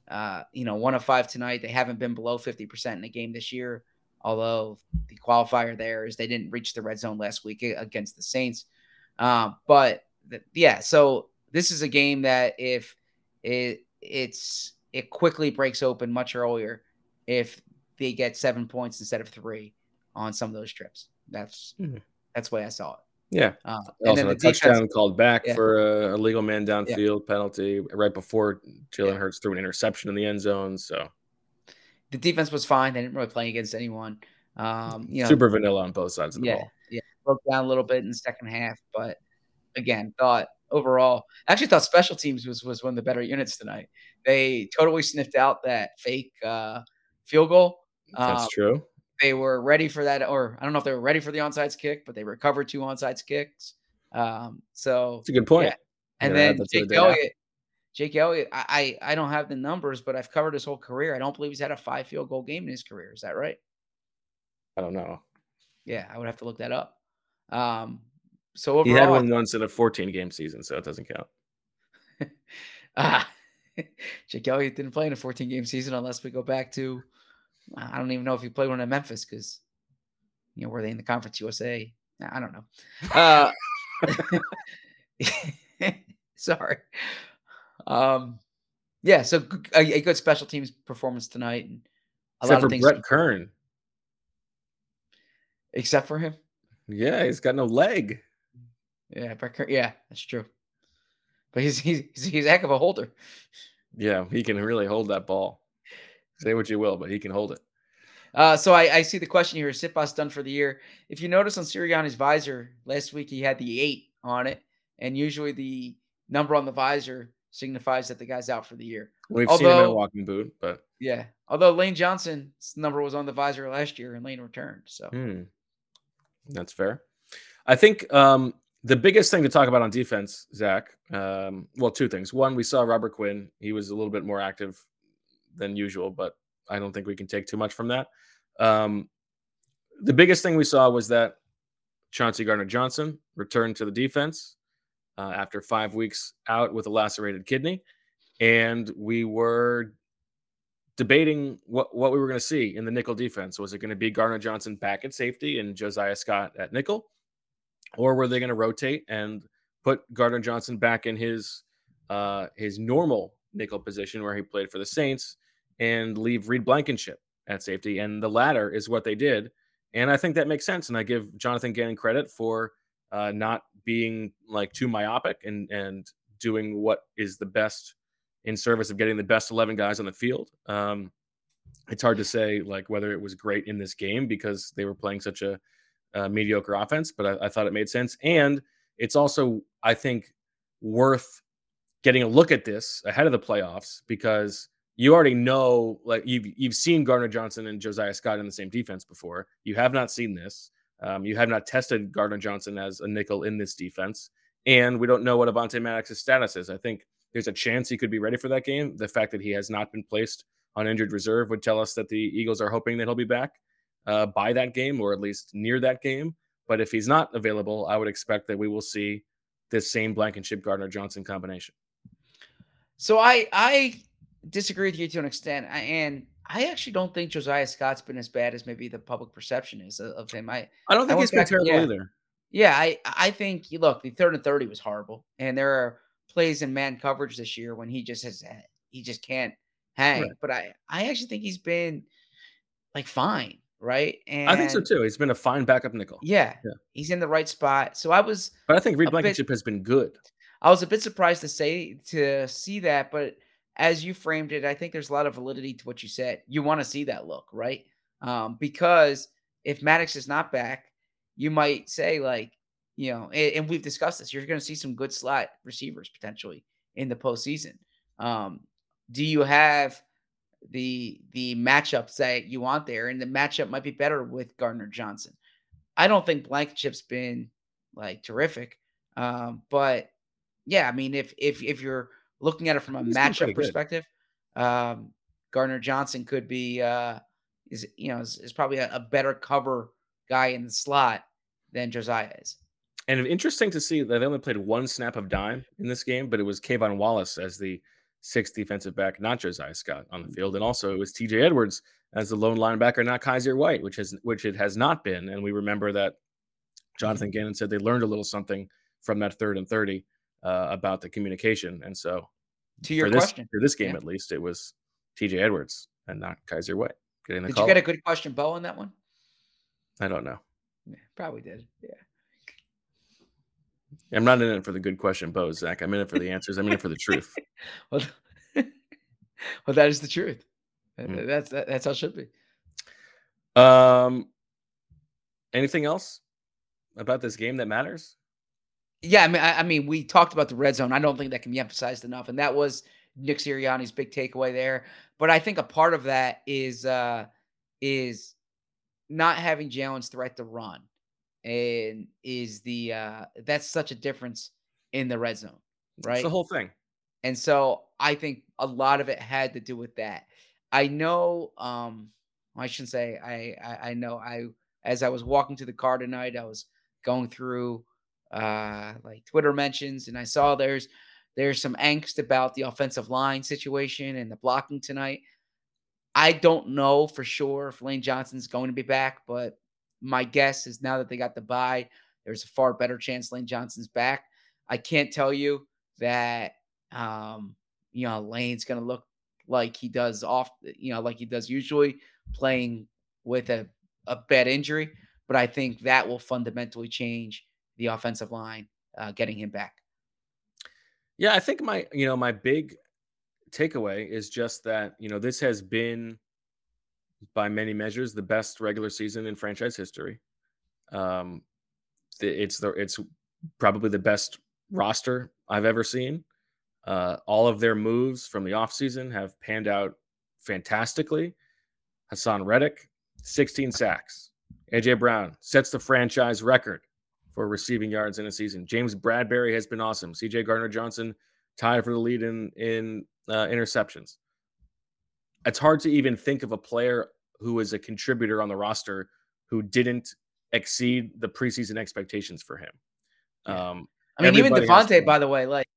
Uh, you know, one of five tonight. They haven't been below fifty percent in a game this year. Although the qualifier there is they didn't reach the red zone last week against the Saints. Um, but the, yeah, so this is a game that if it it's it quickly breaks open much earlier if they get seven points instead of three on some of those trips. That's Mhm. that's the way I saw it. Yeah. Uh, Also, a touchdown called back Yeah. for a, a legal man downfield penalty right before Jalen Yeah. Hurts threw an interception in the end zone. So the defense was fine. They didn't really play against anyone. Um, you know, super vanilla on both sides of the yeah, ball. yeah, broke down a little bit in the second half, but again, thought overall, I actually thought special teams was was one of the better units tonight. They totally sniffed out that fake uh, field goal. That's Um, true. they were ready for that, or I don't know if they were ready for the onside kick, but they recovered two onside kicks. Um, so It's a good point. yeah. And gotta then that to the Jake after. Elliott, Jake Elliott, I, I I don't have the numbers, but I've covered his whole career. I don't believe he's had a five field goal game in his career. Is that right? I don't know. Yeah, I would have to look that up. Um, so He had one once in a 14 game season, so it doesn't count. ah, Jake Elliott didn't play in a 14 game season unless we go back to I don't even know if he played one in Memphis because you know were they in the Conference USA? I don't know. Uh, sorry. Um, yeah, so a good special teams performance tonight, and a Except lot for of things Brett Kern. except for him. Yeah, he's got no leg. Yeah, Brett yeah, that's true. But he's he's he's a heck of a holder. Yeah, he can really hold that ball. Say what you will, but he can hold it. Uh, so I, I see the question here: Is Sitbos done for the year? If you notice on Sirianni's visor last week, he had the eight on it, and usually the number on the visor signifies that the guy's out for the year. We've seen him in a walking boot, but Yeah. Although Lane Johnson's number was on the visor last year, and Lane returned. So Hmm. That's fair. I think um, the biggest thing to talk about on defense, Zach, um, well, two things. One, we saw Robert Quinn. He was a little bit more active than usual, but I don't think we can take too much from that. Um, the biggest thing we saw was that Chauncey Gardner Johnson returned to the defense uh, after five weeks out with a lacerated kidney. And we were debating what, what we were going to see in the nickel defense. Was it going to be Gardner Johnson back at safety and Josiah Scott at nickel? Or were they going to rotate and put Gardner Johnson back in his uh, his normal nickel position where he played for the Saints and leave Reed Blankenship at safety? And the latter is what they did. And I think that makes sense. And I give Jonathan Gannon credit for uh, not being like too myopic and and doing what is the best in service of getting the best 11 guys on the field. Um, it's hard to say like whether it was great in this game because they were playing such a, uh mediocre offense, but I, I thought it made sense. And it's also, I think, worth getting a look at this ahead of the playoffs because you already know, like you've you've seen Gardner Johnson and Josiah Scott in the same defense before. You have not seen this. Um, you have not tested Gardner Johnson as a nickel in this defense, and we don't know what Avonte Maddox's status is. I think there's a chance he could be ready for that game. The fact that he has not been placed on injured reserve would tell us that the Eagles are hoping that he'll be back uh, by that game or at least near that game. But if he's not available, I would expect that we will see this same Blankenship Gardner Johnson combination. So I I disagree with you to an extent, I- and I actually don't think Josiah Scott's been as bad as maybe the public perception is of, him. I I don't think went he's been back- terrible yeah. either. Yeah, I I think look, the third and thirty was horrible, and there are plays in man coverage this year when he just has he just can't hang. Right. But I I actually think he's been like fine, right? And I think so too. He's been a fine backup nickel. Yeah, Yeah. he's in the right spot. So I was But I think Reed a bit- Blankenship has been good. I was a bit surprised to say to see that, but as you framed it, I think there's a lot of validity to what you said. You want to see that look, right? Um, because if Maddox is not back, you might say like, you know, and, and we've discussed this. You're going to see some good slot receivers potentially in the postseason. Um, do you have the the matchups that you want there? And the matchup might be better with Gardner Johnson. I don't think Blankenship's been like terrific, um, but yeah, I mean, if if if you're looking at it from a He's matchup perspective, um, Gardner Johnson could be uh, is you know is, is probably a, a better cover guy in the slot than Josiah is. And interesting to see that they only played one snap of dime in this game, but it was K'Von Wallace as the sixth defensive back, not Josiah Scott on the field, and also it was T.J. Edwards as the lone linebacker, not Kyzir White, which has which it has not been. And we remember that Jonathan Gannon said they learned a little something from that third and thirty uh, about the communication. And so, To your for this, question, for this game yeah. at least, it was T.J. Edwards and not Kyzir White getting the did call. you get a good question, Bo, on that one? I don't know. Yeah, probably did. Yeah. I'm not in it for the good question, Bo, Zach. I'm in it for the answers. I'm in it for the truth. Well, well, that is the truth. That- Mm. That's that, that's how it should be. Um, anything else about this game that matters? Yeah, I mean, I, I mean, we talked about the red zone. I don't think that can be emphasized enough, and that was Nick Sirianni's big takeaway there. But I think a part of that is uh is not having Jalen's threat to run, and is the uh that's such a difference in the red zone, It's right? the whole thing. And so I think a lot of it had to do with that. I know um I shouldn't say I, I I know I as I was walking to the car tonight, I was going through uh like Twitter mentions and I saw there's there's some angst about the offensive line situation and the blocking tonight. I don't know for sure if Lane Johnson's going to be back, but my guess is now that they got the bye, there's a far better chance Lane Johnson's back. I can't tell you that um, you know, Lane's gonna look like he does off, you know, like he does usually playing with a, a bad injury. But I think that will fundamentally change the offensive line, uh, getting him back. Yeah, I think my you know my big takeaway is just that you know this has been by many measures the best regular season in franchise history. Um, it's the it's probably the best roster I've ever seen. Uh, all of their moves from the offseason have panned out fantastically. Haason Reddick, 16 sacks. AJ Brown sets the franchise record for receiving yards in a season. James Bradberry has been awesome. CJ Gardner Johnson tied for the lead in in uh, interceptions. It's hard to even think of a player who is a contributor on the roster who didn't exceed the preseason expectations for him. Yeah. Um, I mean, even DeVonta, by the way, like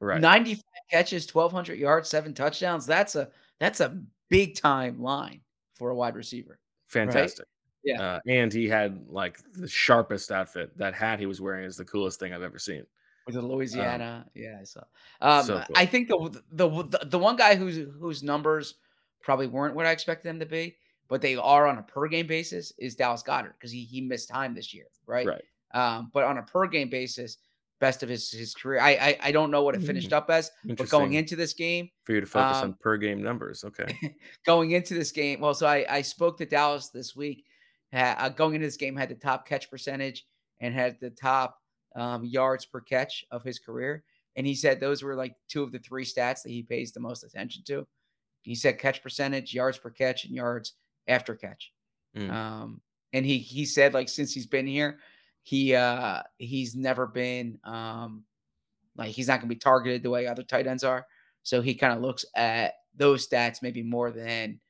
right. 95 catches, 1,200 yards, seven touchdowns. That's a that's a big time line for a wide receiver. Fantastic. Yeah. Uh, and he had like the sharpest outfit. That hat he was wearing is the coolest thing I've ever seen. with the Louisiana. yeah, I saw. Um, so cool. I think the, the the the one guy whose whose numbers probably weren't what I expected them to be, but they are on a per game basis is Dallas Goedert because he he missed time this year, right? Right. Um, but on a per game basis, best of his his career. I I, I don't know what it finished up as, but going into this game, For you to focus um, on per game numbers. Okay. going into this game, well, so I I spoke to Dallas this week. Uh, going into this game, had the top catch percentage and had the top um, yards per catch of his career. And he said those were like two of the three stats that he pays the most attention to. He said catch percentage, yards per catch, and yards after catch. Mm. Um, and he he said like since he's been here, he uh he's never been um like he's not gonna be targeted the way other tight ends are. So he kind of looks at those stats maybe more than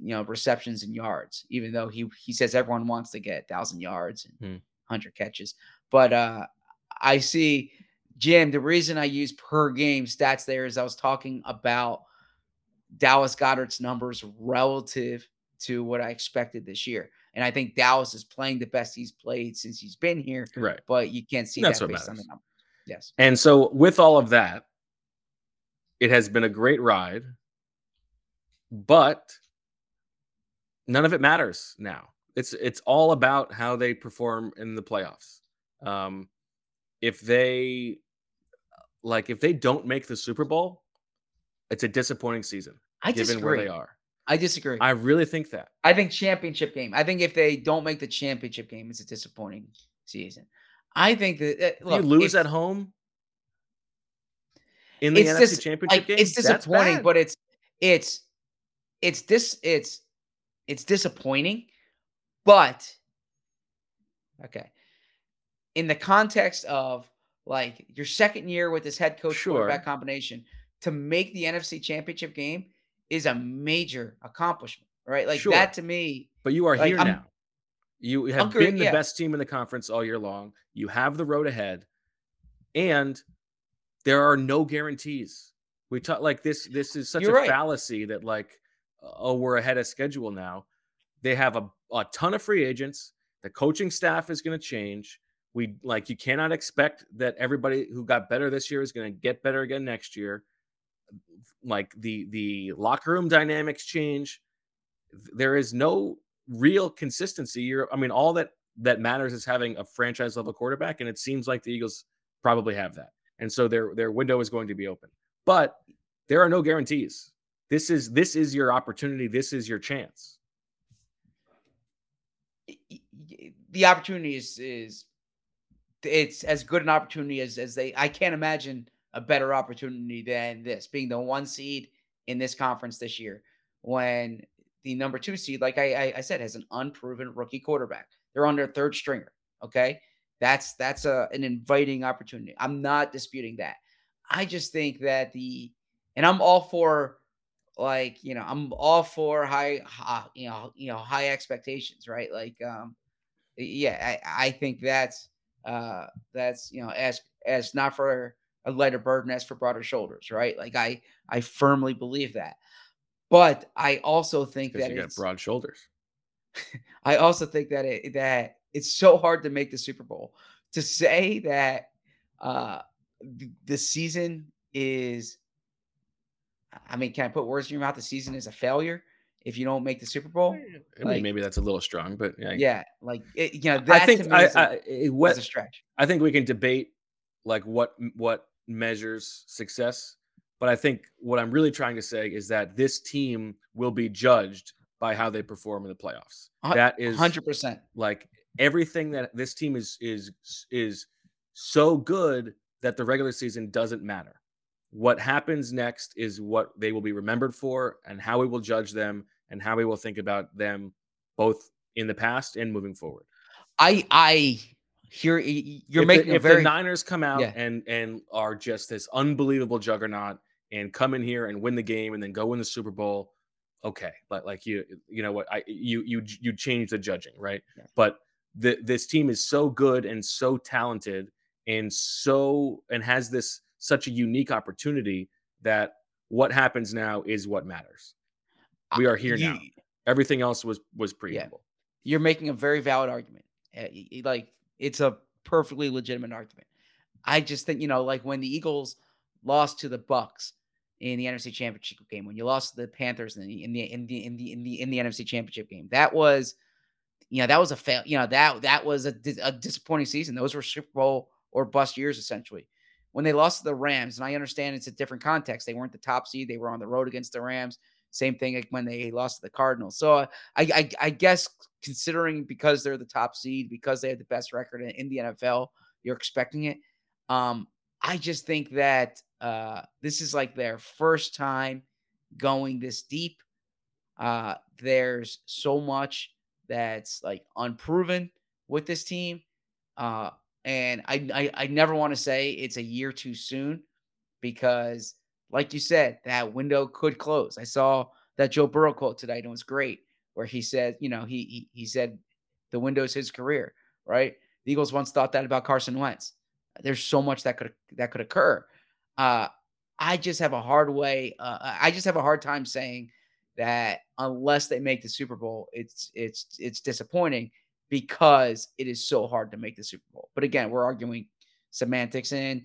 you know receptions and yards, even though he he says everyone wants to get thousand yards and Hmm. hundred catches. But uh I see Jim, the reason I use per game stats there is I was talking about Dallas Goedert's numbers relative to what I expected this year. And I think Dallas is playing the best he's played since he's been here, Right. but you can't see That's that based on the numbers. Yes. And so, with all of that, it has been a great ride, but none of it matters now. It's it's all about how they perform in the playoffs. Um, if they like, if they don't make the Super Bowl, it's a disappointing season I given disagree. where they are. I disagree. I really think that. I think championship game. I think if they don't make the championship game, it's a disappointing season. I think that uh, look, you lose if- at home in the NFC dis- Championship like, game, It's disappointing, but it's it's it's this it's it's disappointing, but okay. In the context of like your second year with this head coach Sure. quarterback combination, to make the NFC Championship game is a major accomplishment, right? Like Sure. that to me. but you are like, here I'm- now. You have Agree- been the yeah. best team in the conference all year long. You have the road ahead, and there are no guarantees. We talk like this. This is such You're a right. fallacy that like, oh, we're ahead of schedule now. They have a, a ton of free agents. The coaching staff is going to change. We like you cannot expect that everybody who got better this year is going to get better again next year. Like the the locker room dynamics change. There is no real consistency. You're, I mean, all that that matters is having a franchise level quarterback, and it seems like the Eagles probably have that. And so their their window is going to be open. But there are no guarantees. This is this is your opportunity. This is your chance. the opportunity is is it's as good an opportunity as as they I can't imagine a better opportunity than this being the one seed in this conference this year when the number two seed like I I, said has an unproven rookie quarterback. They're on their third stringer okay? That's that's a an inviting opportunity. I'm not disputing that. I just think that the and I'm all for like you know I'm all for high, high you know you know high expectations right? Like um yeah I, I think that's uh that's you know as as not for a lighter burden as for broader shoulders right like I I firmly believe that but I also think that you got broad shoulders. I also think that it that it's so hard to make the Super Bowl. To say that uh th- the season is I mean, can I put words in your mouth? The season is a failure if you don't make the Super Bowl. I mean, Like- maybe that's a little strong, but yeah, Yeah, like it, you know, I think I, is a- I, it- what a stretch. I think we can debate like what what measures success, but I think what I'm really trying to say is that this team will be judged by how they perform in the playoffs. That is Hundred percent. like everything that this team is is is so good that the regular season doesn't matter. What happens next is what they will be remembered for and how we will judge them and how we will think about them both in the past and moving forward. I I y- you're if making the, a if very the Niners come out Yeah. and and are just this unbelievable juggernaut and come in here and win the game and then go win the Super Bowl, okay, like like you you know what I you you you change the judging right, Yeah. but the, this team is so good and so talented and so and has this such a unique opportunity that what happens now is what matters. We are here now. Everything else was was preamble. you're making a very valid argument. Eh, y- Like it's a perfectly legitimate argument. I just think you know, like when the Eagles lost to the Bucks in the NFC Championship game, when you lost to the Panthers in the in the in the in the in the, in the NFC Championship game, that was, you know, that was a fail. You know that that was a, a disappointing season. Those were Super Bowl or bust years essentially. When they lost to the Rams, and I understand it's a different context. They weren't the top seed. They were on the road against the Rams. Same thing like when they lost to the Cardinals. So uh, I, I, I guess considering because they're the top seed, because they have the best record in, in the NFL, you're expecting it. Um, I just think that uh, this is like their first time going this deep. Uh, there's so much that's like unproven with this team. Uh, and I, I, I never want to say it's a year too soon because, like you said, that window could close. I saw that Joe Burrow quote today, and it was great, where he said, you know, he he, he said the window's his career, right? The Eagles once thought that about Carson Wentz. There's so much that could that could occur. Uh, I just have a hard way. Uh, I just have a hard time saying that unless they make the Super Bowl, it's it's it's disappointing because it is so hard to make the Super Bowl. But again, we're arguing semantics, and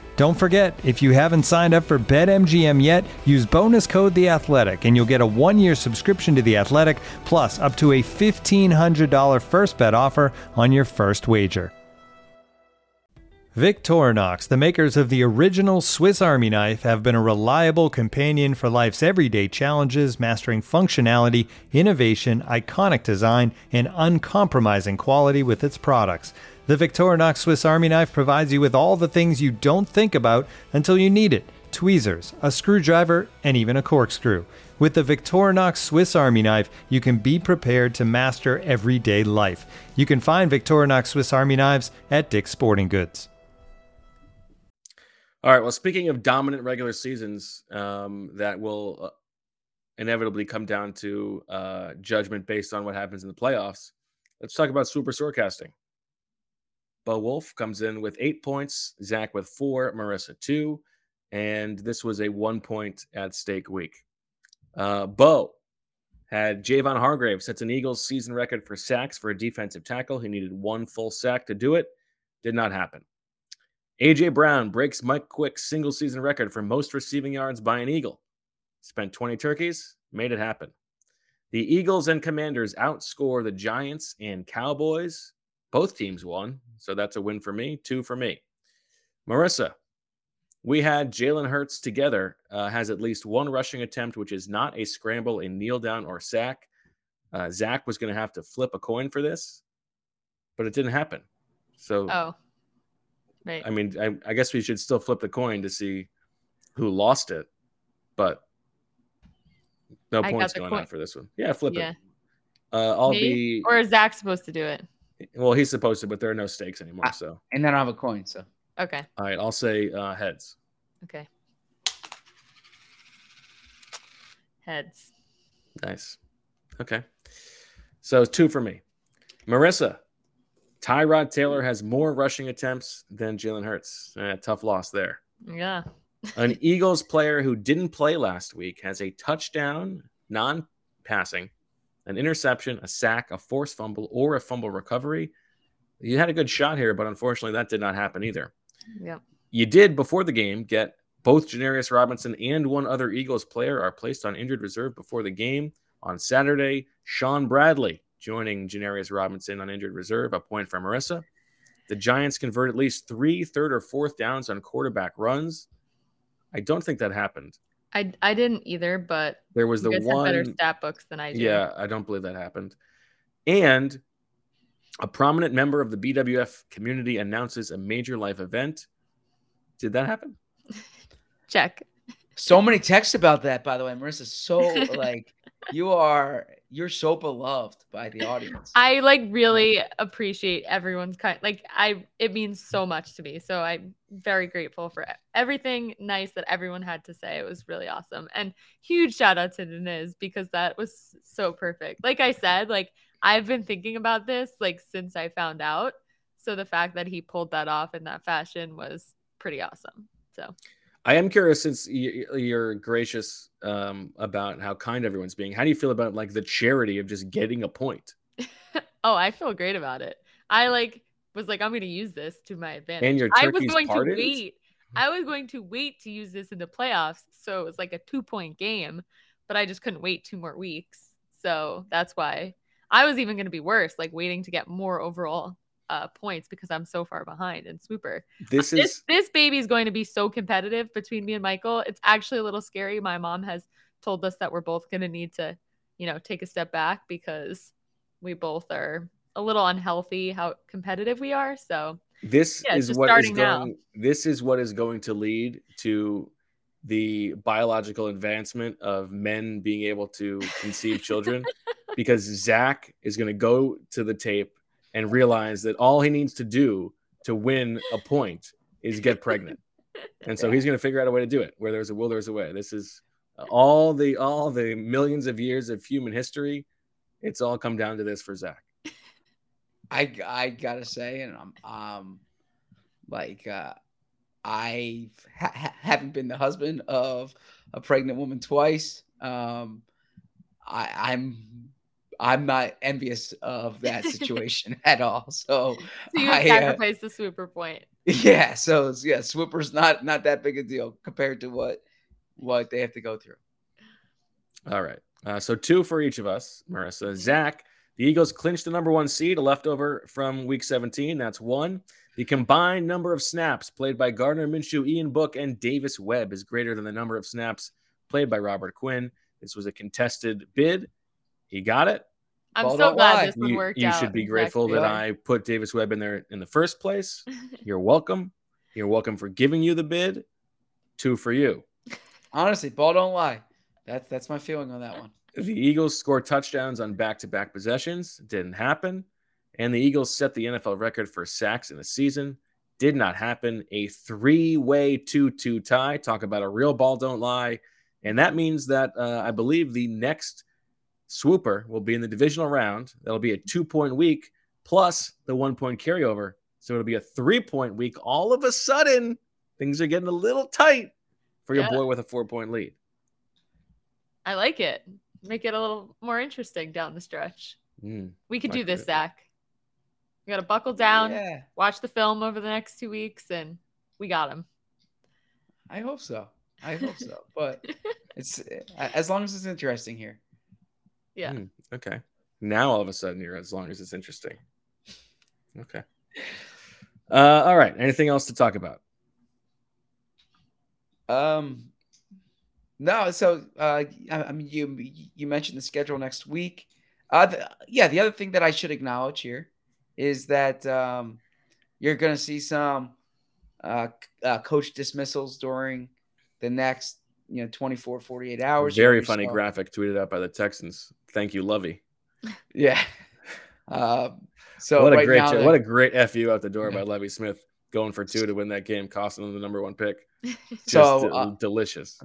Don't forget, if you haven't signed up for BetMGM yet, use bonus code The Athletic, and you'll get a one-year subscription to The Athletic, plus up to a fifteen hundred dollar first bet offer on your first wager. Victorinox, the makers of the original Swiss Army knife, have been a reliable companion for life's everyday challenges, mastering functionality, innovation, iconic design, and uncompromising quality with its products. The Victorinox Swiss Army knife provides you with all the things you don't think about until you need it tweezers, a screwdriver, and even a corkscrew. With the Victorinox Swiss Army knife, you can be prepared to master everyday life. You can find Victorinox Swiss Army knives at Dick's Sporting Goods. All right. Well, speaking of dominant regular seasons, um, that will uh, inevitably come down to uh, judgment based on what happens in the playoffs. Let's talk about super forecasting. Bo Wolf comes in with eight points, Zach with four, Marissa two, and this was a one point at stake week. Uh, Bo had Javon Hargrave sets an Eagles season record for sacks for a defensive tackle. He needed one full sack to do it. Did not happen. AJ Brown breaks Mike Quick's single season record for most receiving yards by an Eagle. Spent 20 turkeys, made it happen. The Eagles and Commanders outscore the Giants and Cowboys. Both teams won, so that's a win for me, two for me. Marissa, we had Jalen Hurts together, uh, has at least one rushing attempt, which is not a scramble, a kneel down, or sack. Uh, Zach was going to have to flip a coin for this, but it didn't happen. So, Oh. Right. I mean, I, I guess we should still flip the coin to see who lost it, but no I points going coin. on for this one. Yeah, flip yeah. it. Uh, I'll Me? be Or is Zach supposed to do it? Well. He's supposed to, but there are no stakes anymore. Ah. So, And then I have a coin. So Okay. all right, I'll say uh, heads. Okay. Heads. Nice. Okay. So two for me. Marissa, Tyrod Taylor has more rushing attempts than Jalen Hurts. Eh, tough loss there. Yeah. An Eagles player who didn't play last week has a touchdown, non passing, an interception, a sack, a forced fumble, or a fumble recovery. You had a good shot here, but unfortunately, that did not happen either. Yep. You did before the game get both Janarius Robinson and one other Eagles player are placed on injured reserve before the game. On Saturday, Shaun Bradley joining Janarius Robinson on injured reserve, a point for Marissa. The Giants convert at least three third or fourth downs on quarterback runs. I don't think that happened. I I didn't either, but There was the one better stat books than I do. Yeah, I don't believe that happened. And a prominent member of the BWF community announces a major life event. Did that happen? Check. so many texts about that. By the way, Marissa, so like you are you're so beloved by the audience. I like really appreciate everyone's kind like I it means so much to me. So I'm very grateful for everything nice that everyone had to say. It was really awesome. And huge shout out to Deniz because that was so perfect. Like I said, like I've been thinking about this like since I found out. So the fact that he pulled that off in that fashion was pretty awesome. So I am curious since you're gracious um, about how kind everyone's being. How do you feel about like the charity of just getting a point? Oh, I feel great about it. I like was like, I'm gonna use this to my advantage. And your I was going pardoned? to wait. I was going to wait to use this in the playoffs, so it was like a two point game, but I just couldn't wait two more weeks. So that's why I was even gonna be worse, like waiting to get more overall uh, points because I'm so far behind in Swooper. This This is this baby is going to be so competitive between me and Michael. It's actually a little scary. My mom has told us that we're both going to need to, you know, take a step back because we both are a little unhealthy how competitive we are. So this Yeah, is what is starting now. going. This is what is going to lead to the biological advancement of men being able to conceive children, because Zach is going to go to the tape and realize that all he needs to do to win a point is get pregnant. And so he's going to figure out a way to do it. Where there's a will, there's a way. This is all the all the millions of years of human history, it's all come down to this for Zach. I I gotta say, and I'm um like uh I ha- ha- haven't been the husband of a pregnant woman twice. Um, I, I'm I'm not envious of that situation at all. So, So you I, uh, sacrifice the swooper point. yeah, so yeah, Swooper's not not that big a deal compared to what what they have to go through. All right. Uh, so two for each of us, Marissa. Zach, the Eagles clinched the number one seed, a leftover from week 17. That's one. The combined number of snaps played by Gardner Minshew, Ian Book, and Davis Webb is greater than the number of snaps played by Robert Quinn. This was a contested bid. He got it. I'm Well, so glad lie. this one You, worked you out. You should be Zach. grateful that I put Davis Webb in there in the first place. You're welcome. You're welcome for giving you the bid. Two for you. Honestly, ball don't lie. That's that's my feeling on that one. The Eagles scored touchdowns on back to back possessions. Didn't happen. And the Eagles set the NFL record for sacks in a season. Did not happen. A three way 2 2 tie. Talk about a real ball don't lie. And that means that uh, I believe the next swooper will be in the divisional round. That'll be a two point week plus the one point carryover. So it'll be a three point week. All of a sudden, things are getting a little tight for your Yeah. boy with a four point lead. I like it. Make it a little more interesting down the stretch. Mm. We could do this, it. Zach. We got to buckle down, Yeah, watch the film over the next two weeks, and we got him. I hope so. I hope so. But it's as long as it's interesting here. Yeah. Hmm, okay. Now all of a sudden you're as long as it's interesting. Okay. Uh, all right. Anything else to talk about? Um, no. So, uh, I, I mean, you you mentioned the schedule next week. Uh, the, yeah. The other thing that I should acknowledge here is that um, you're going to see some uh, uh, coach dismissals during the next, you know, 24, 48 hours. Very funny saw- graphic tweeted out by the Texans. Thank you, Lovie. Yeah. Um, so what a right great now, what a great fu out the door Yeah. by Lovie Smith going for two to win that game, costing them the number one pick. Just So, uh, delicious.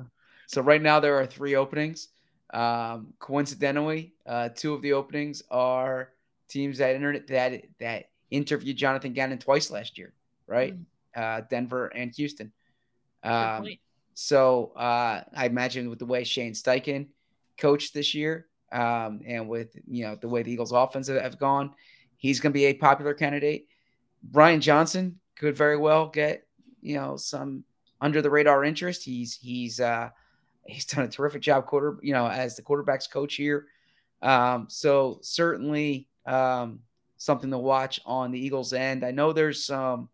So right now there are three openings. Um, coincidentally, uh, two of the openings are teams that entered that that interviewed Jonathan Gannon twice last year, right? Uh, Denver and Houston. Good Um, point. So uh, I imagine with the way Shane Steichen coached this year, um, and with you know the way the Eagles' offense have, gone, he's going to be a popular candidate. Brian Johnson could very well get you know some under the radar interest. He's he's uh, he's done a terrific job quarter you know as the quarterbacks coach here. Um, so certainly um, something to watch on the Eagles' end. I know there's some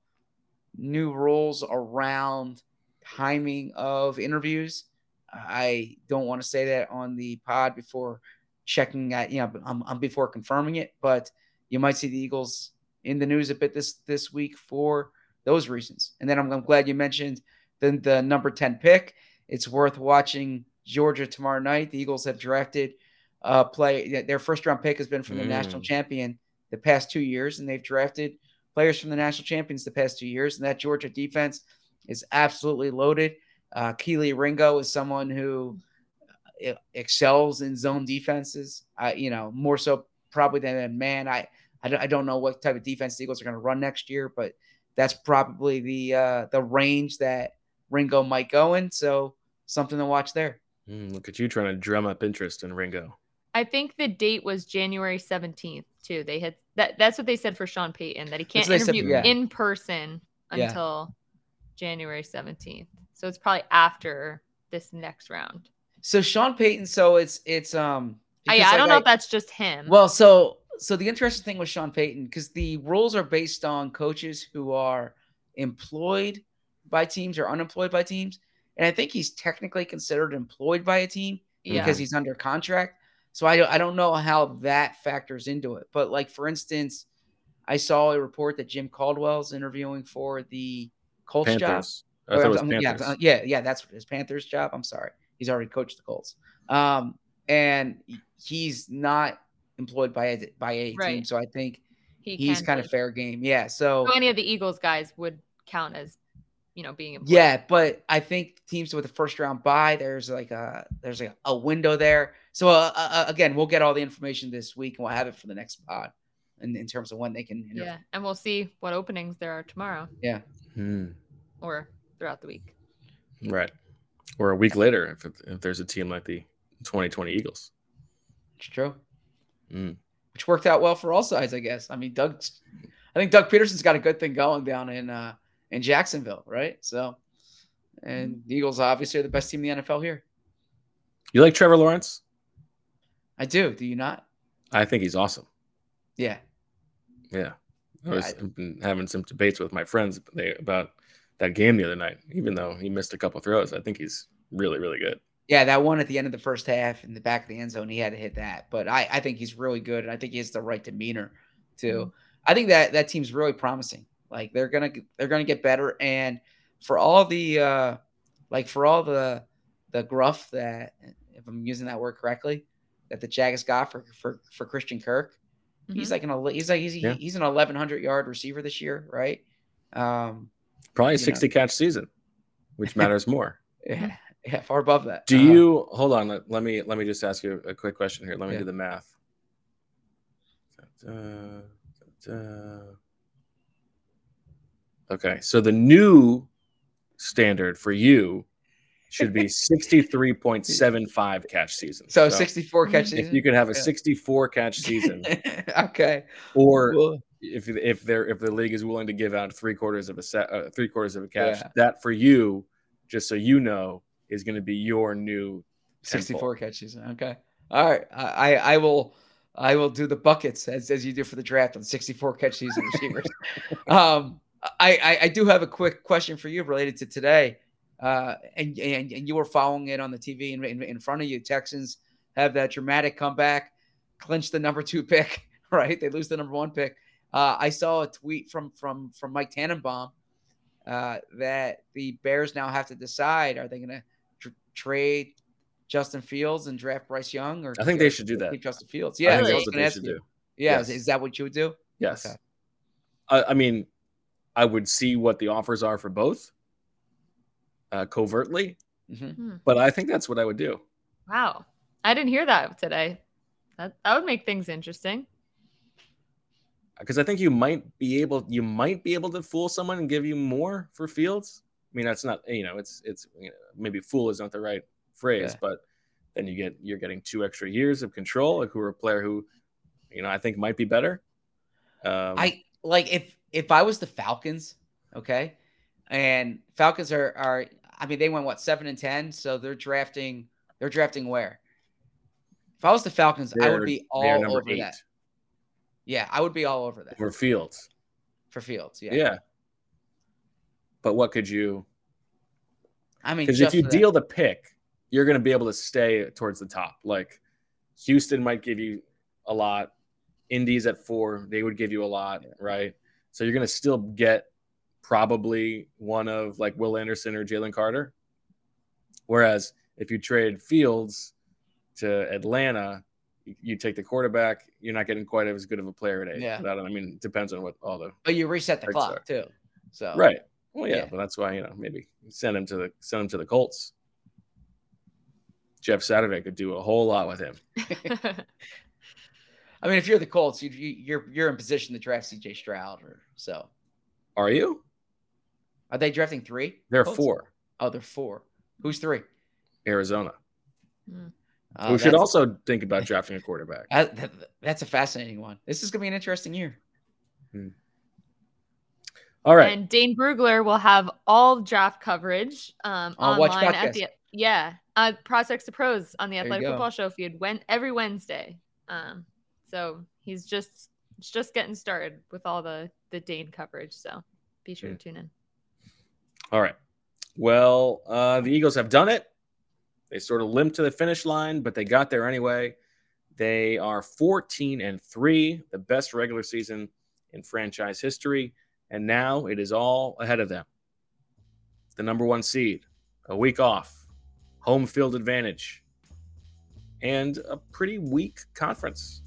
new rules around timing of interviews. I don't want to say that on the pod before checking at you know I'm, I'm before confirming it, but you might see the Eagles in the news a bit this this week for those reasons. And then I'm, I'm glad you mentioned the the number ten pick. It's worth watching Georgia tomorrow night. The Eagles have drafted uh play their first round pick has been from the national Mm. champion the past two years, and they've drafted players from the national champions the past two years. And that Georgia defense is absolutely loaded. Uh, Kelee Ringo is someone who uh, excels in zone defenses. I, you know, more so probably than in man. I, I don't, I don't know what type of defense the Eagles are going to run next year, but that's probably the uh, the range that Ringo might go in. So something to watch there. Mm, look at you trying to drum up interest in Ringo. I think the date was January 17th too. They had that that's what they said for Sean Payton that he can't what they said, interview yeah. in person Yeah. until January 17th. So it's probably after this next round. So Sean Payton. So it's it's um. I, because, I don't like, know if that's just him. Well, so so the interesting thing with Sean Payton, because the rules are based on coaches who are employed by teams or unemployed by teams, and I think he's technically considered employed by a team yeah. because he's under contract. So I don't I don't know how that factors into it. But like for instance, I saw a report that Jim Caldwell's interviewing for the Colts job. Panthers. I Or, thought it was yeah, Panthers. uh, yeah, yeah, that's his Panthers job. I'm sorry. He's already coached the Colts. Um, and he's not employed by a by a team. So I think he he's kind be. of fair game. Yeah. So So any of the Eagles guys would count as you know, being in. play. Yeah, but I think teams with a first round bye there's like a there's like a window there. So uh, uh, again, we'll get all the information this week and we'll have it for the next pod, in, in terms of when they can. interview. Yeah, and we'll see what openings there are tomorrow yeah. Hmm. Or throughout the week. Right. Or a week later, if, it- if there's a team like the 2020 Eagles. It's true. Mm. Which worked out well for all sides, I guess. I mean, Doug, I think Doug Pederson's got a good thing going down in uh, in Jacksonville, right? So, and the Eagles obviously are the best team in the NFL here. You like Trevor Lawrence? I do. Do you not? I think he's awesome. Yeah. Yeah. I was I- I've been having some debates with my friends about that game the other night. Even though he missed a couple throws, I think he's really, really good. Yeah, that one at the end of the first half in the back of the end zone, he had to hit that. But I, I think he's really good, and I think he has the right demeanor too. I think that that team's really promising. Like they're gonna they're gonna get better, and for all the uh like for all the the gruff that if I'm using that word correctly, that the Jags got for for for Christian Kirk, he's Mhm. like an ele- he's like he's Yeah. he's an 1100 yard receiver this year, right? Um, Probably a You know. 60 catch season, which matters more. yeah, yeah, far above that. Do Uh, you hold on? Let, let me let me just ask you a quick question here. Let me Yeah. do the math. Da, da, da. Okay, so the new standard for you should be 63.75 catch season. So 64 catch if you could have a Yeah. 64 catch season, okay. or Well, if if they're if the league is willing to give out three quarters of a set, uh, three quarters of a catch, Yeah. that for you, just so you know, is going to be your new 64 catch season. Okay. All right. I, I I will I will do the buckets as, as you do for the draft on 64 catch season receivers. um I, I I do have a quick question for you related to today. Uh and and, and you were following it on the TV in, in, in front of you. Texans have that dramatic comeback, clinch the number two pick, right? They lose the number one pick. Uh, I saw a tweet from from from Mike Tannenbaum uh, that the Bears now have to decide: are they going to tr- trade Justin Fields and draft Bryce Young, or I think they should do that. keep Justin Fields? I Yeah, think that's what they should you. do. Yeah, Yes. is, is that what you would do? Yes. Okay. I, I mean, I would see what the offers are for both uh, covertly, hmm but I think that's what I would do. Wow, I didn't hear that today. That that would make things interesting. Because I think you might be able you might be able to fool someone and give you more for Fields. I mean, that's not you know it's it's you know, maybe fool is not the right phrase, Yeah. but then you get you're getting two extra years of control. Like who are a player who you know I think might be better. Um, I like if if I was the Falcons, okay, and Falcons are are I mean they went what seven and ten, so they're drafting they're drafting where. If I was the Falcons, I would be all over eight that. Yeah, I would be all over that for Fields. for Fields. Yeah. Yeah, but what could you? I mean, Because if you for that- deal the pick, you're going to be able to stay towards the top. Like Houston might give you a lot. Indy's at four, they would give you a lot, right? So you're going to still get probably one of like Will Anderson or Jalen Carter. Whereas if you trade Fields to Atlanta, you, you take the quarterback, you're not getting quite as good of a player at eight. Yeah. But I, don't, I mean, it depends on what all the but you reset the clock sorry. too. So right. Well, yeah, Yeah. but that's why you know maybe send him to the send him to the Colts. Jeff Saturday could do a whole lot with him. I mean, if you're the Colts, you, you you're you're in position to draft C.J. Stroud, or so. Are you? Are they drafting three? They're Colts? four. Oh, they're four. Who's three? Arizona. Hmm. Oh, we should also think about drafting a quarterback. That, that- that's a fascinating one. This is gonna be an interesting year. All right. And Dane Brugler will have all draft coverage um, On Watch online at the yeah uh, Prospects to Pros on the Athletic. Football Show feed when every Wednesday. Um, so he's just just getting started with all the the Dane coverage. So be sure to tune in. All right. Well, uh, the Eagles have done it. They sort of limped to the finish line, but they got there anyway. They are 14 and 3, the best regular season in franchise history. And now it is all ahead of them. The number one seed, a week off, home field advantage, and a pretty weak conference.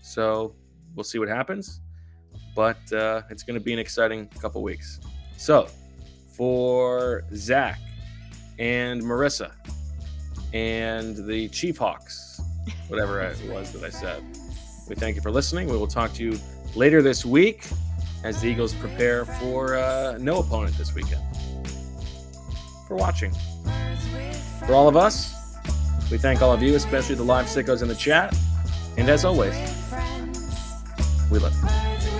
So we'll see what happens. But uh, it's going to be an exciting couple weeks. So for Zach and Marissa and the Chief Hawks, whatever it was that I said. We thank you for listening. We will talk to you later this week as the Eagles prepare for uh, no opponent this weekend. For watching. For all of us, we thank all of you, especially the live sickos in the chat. And as always, we love you.